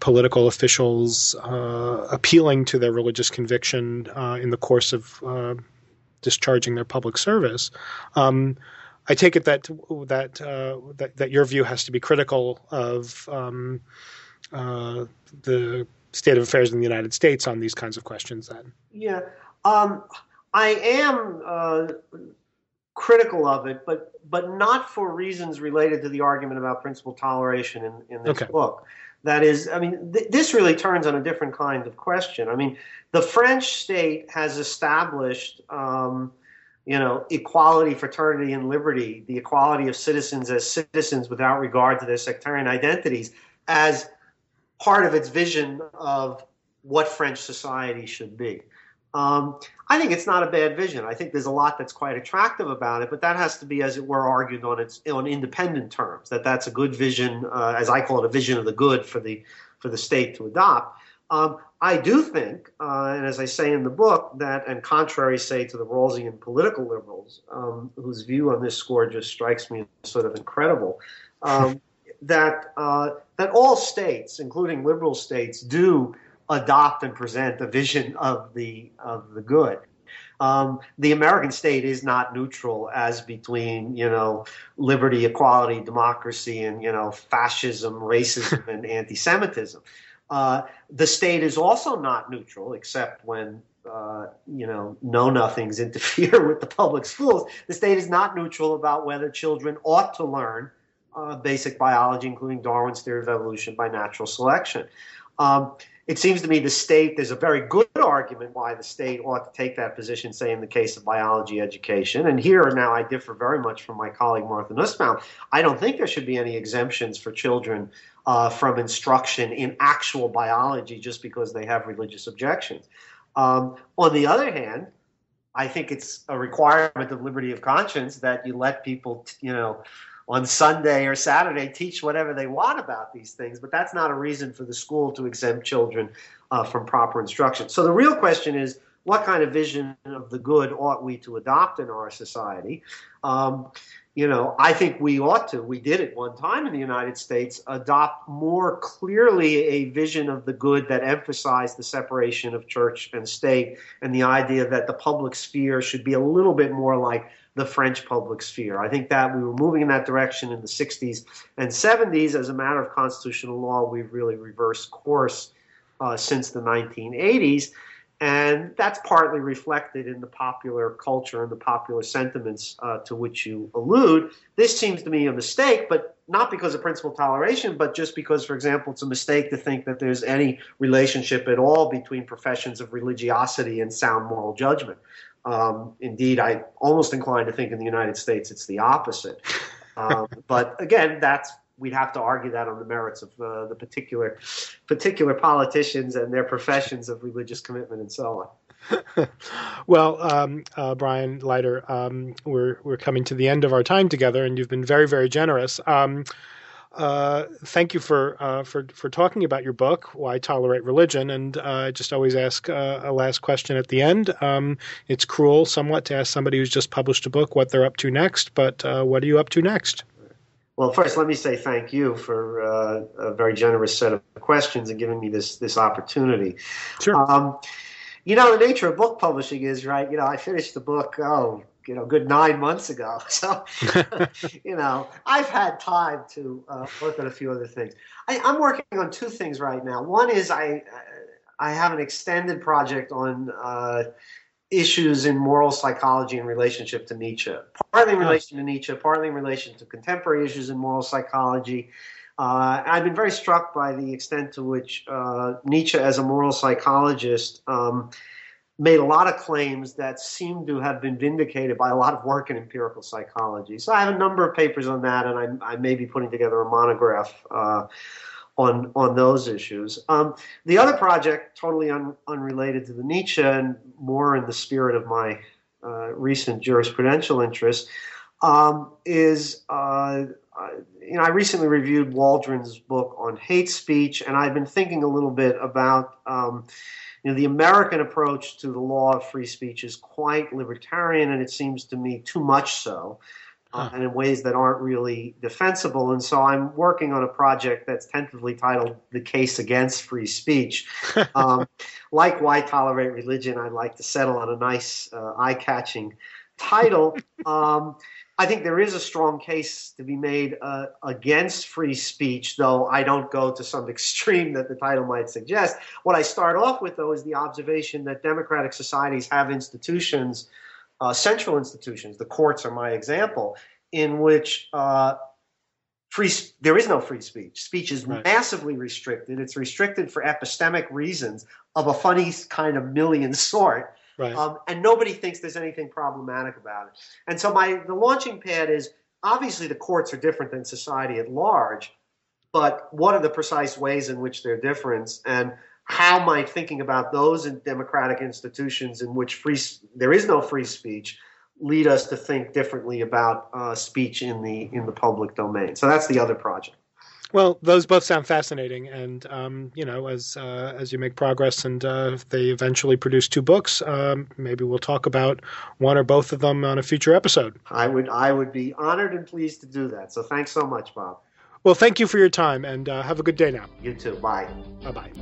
political officials uh, appealing to their religious conviction uh, in the course of uh, discharging their public service. Um, I take it that that, uh, that that your view has to be critical of um, uh, the state of affairs in the United States on these kinds of questions. Then, yeah, um, I am uh, critical of it, but but not for reasons related to the argument about principal toleration in, in this okay. book. That is, I mean, th- this really turns on a different kind of question. I mean, the French state has established. Um, you know, equality, fraternity, and liberty, the equality of citizens as citizens without regard to their sectarian identities, as part of its vision of what French society should be. Um, I think it's not a bad vision. I think there's a lot that's quite attractive about it, but that has to be, as it were, argued on its on independent terms. That that's a good vision, uh, as I call it, a vision of the good for the for the state to adopt. Um, I do think, uh, and as I say in the book, that, and contrary, say, to the Rawlsian political liberals, um, whose view on this score just strikes me as sort of incredible, um, that uh, that all states, including liberal states, do adopt and present a vision of the of the good. Um, the American state is not neutral as between you know liberty, equality, democracy, and you know fascism, racism, and anti-Semitism. Uh, the state is also not neutral, except when uh, you know know nothings interfere with the public schools. The state is not neutral about whether children ought to learn uh, basic biology, including Darwin's theory of evolution by natural selection. Um, it seems to me the state, there's a very good argument why the state ought to take that position, say in the case of biology education. And here now I differ very much from my colleague Martha Nussbaum. I don't think there should be any exemptions for children uh, from instruction in actual biology just because they have religious objections. Um, on the other hand, I think it's a requirement of liberty of conscience that you let people, you know, on Sunday or Saturday teach whatever they want about these things, but that's not a reason for the school to exempt children uh, from proper instruction. So the real question is what kind of vision of the good ought we to adopt in our society? Um, you know, I think we ought to, we did at one time in the United States, adopt more clearly a vision of the good that emphasized the separation of church and state and the idea that the public sphere should be a little bit more like the French public sphere. I think that we were moving in that direction in the 60s and 70s. As a matter of constitutional law, we've really reversed course uh, since the 1980s. And that's partly reflected in the popular culture and the popular sentiments uh, to which you allude. This seems to me a mistake, but not because of principle toleration, but just because, for example, it's a mistake to think that there's any relationship at all between professions of religiosity and sound moral judgment. Um, indeed, I almost inclined to think in the United States it's the opposite. Um, but again, that's we'd have to argue that on the merits of uh, the particular particular politicians and their professions of religious commitment and so on. well, um, uh, Brian Leiter, um, we're we're coming to the end of our time together, and you've been very very generous. Um, uh, thank you for uh, for for talking about your book, Why Tolerate Religion, and uh, I just always ask uh, a last question at the end. Um, it's cruel somewhat to ask somebody who's just published a book what they're up to next, but uh, what are you up to next? Well, first, let me say thank you for uh, a very generous set of questions and giving me this this opportunity. Sure. Um, you know, the nature of book publishing is right. You know, I finished the book. Oh, you know, good nine months ago. So, you know, I've had time to uh, work on a few other things. I, am working on two things right now. One is I I have an extended project on uh, issues in moral psychology in relationship to Nietzsche, partly in relation to Nietzsche, partly in relation to contemporary issues in moral psychology. Uh, I've been very struck by the extent to which uh, Nietzsche, as a moral psychologist, um, made a lot of claims that seem to have been vindicated by a lot of work in empirical psychology. So I have a number of papers on that, and I, I may be putting together a monograph uh, on on those issues. Um, the other project, totally un, unrelated to the Nietzsche and more in the spirit of my uh, recent jurisprudential interest, um, is. Uh, you know, I recently reviewed Waldron's book on hate speech, and I've been thinking a little bit about um, you know, the American approach to the law of free speech is quite libertarian, and it seems to me too much so, uh, and in ways that aren't really defensible. And so I'm working on a project that's tentatively titled "The Case Against Free Speech." um, like "Why Tolerate Religion," I'd like to settle on a nice, uh, eye-catching title. Um, I think there is a strong case to be made uh, against free speech, though I don't go to some extreme that the title might suggest. What I start off with, though, is the observation that democratic societies have institutions, uh, central institutions, the courts are my example, in which uh, free there is no free speech. Speech is right. massively restricted. It's restricted for epistemic reasons of a funny kind of Millian sort Right. Um, and nobody thinks there's anything problematic about it. And so my the launching pad is obviously the courts are different than society at large, but what are the precise ways in which they're different and how might thinking about those in democratic institutions in which free there is no free speech lead us to think differently about uh, speech in the in the public domain. So that's the other project. Well, those both sound fascinating, and um, you know, as uh, as you make progress, and uh, if they eventually produce two books, um, maybe we'll talk about one or both of them on a future episode. I would I would be honored and pleased to do that. So thanks so much, Bob. Well, thank you for your time, and uh, have a good day now. You too. Bye. Bye bye.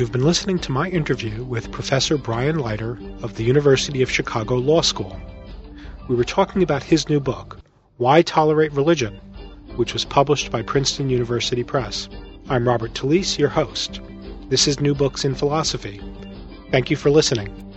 You've been listening to my interview with Professor Brian Leiter of the University of Chicago Law School. We were talking about his new book, Why Tolerate Religion which was published by Princeton University Press. I'm Robert Talisse, your host. This is New Books in Philosophy. Thank you for listening.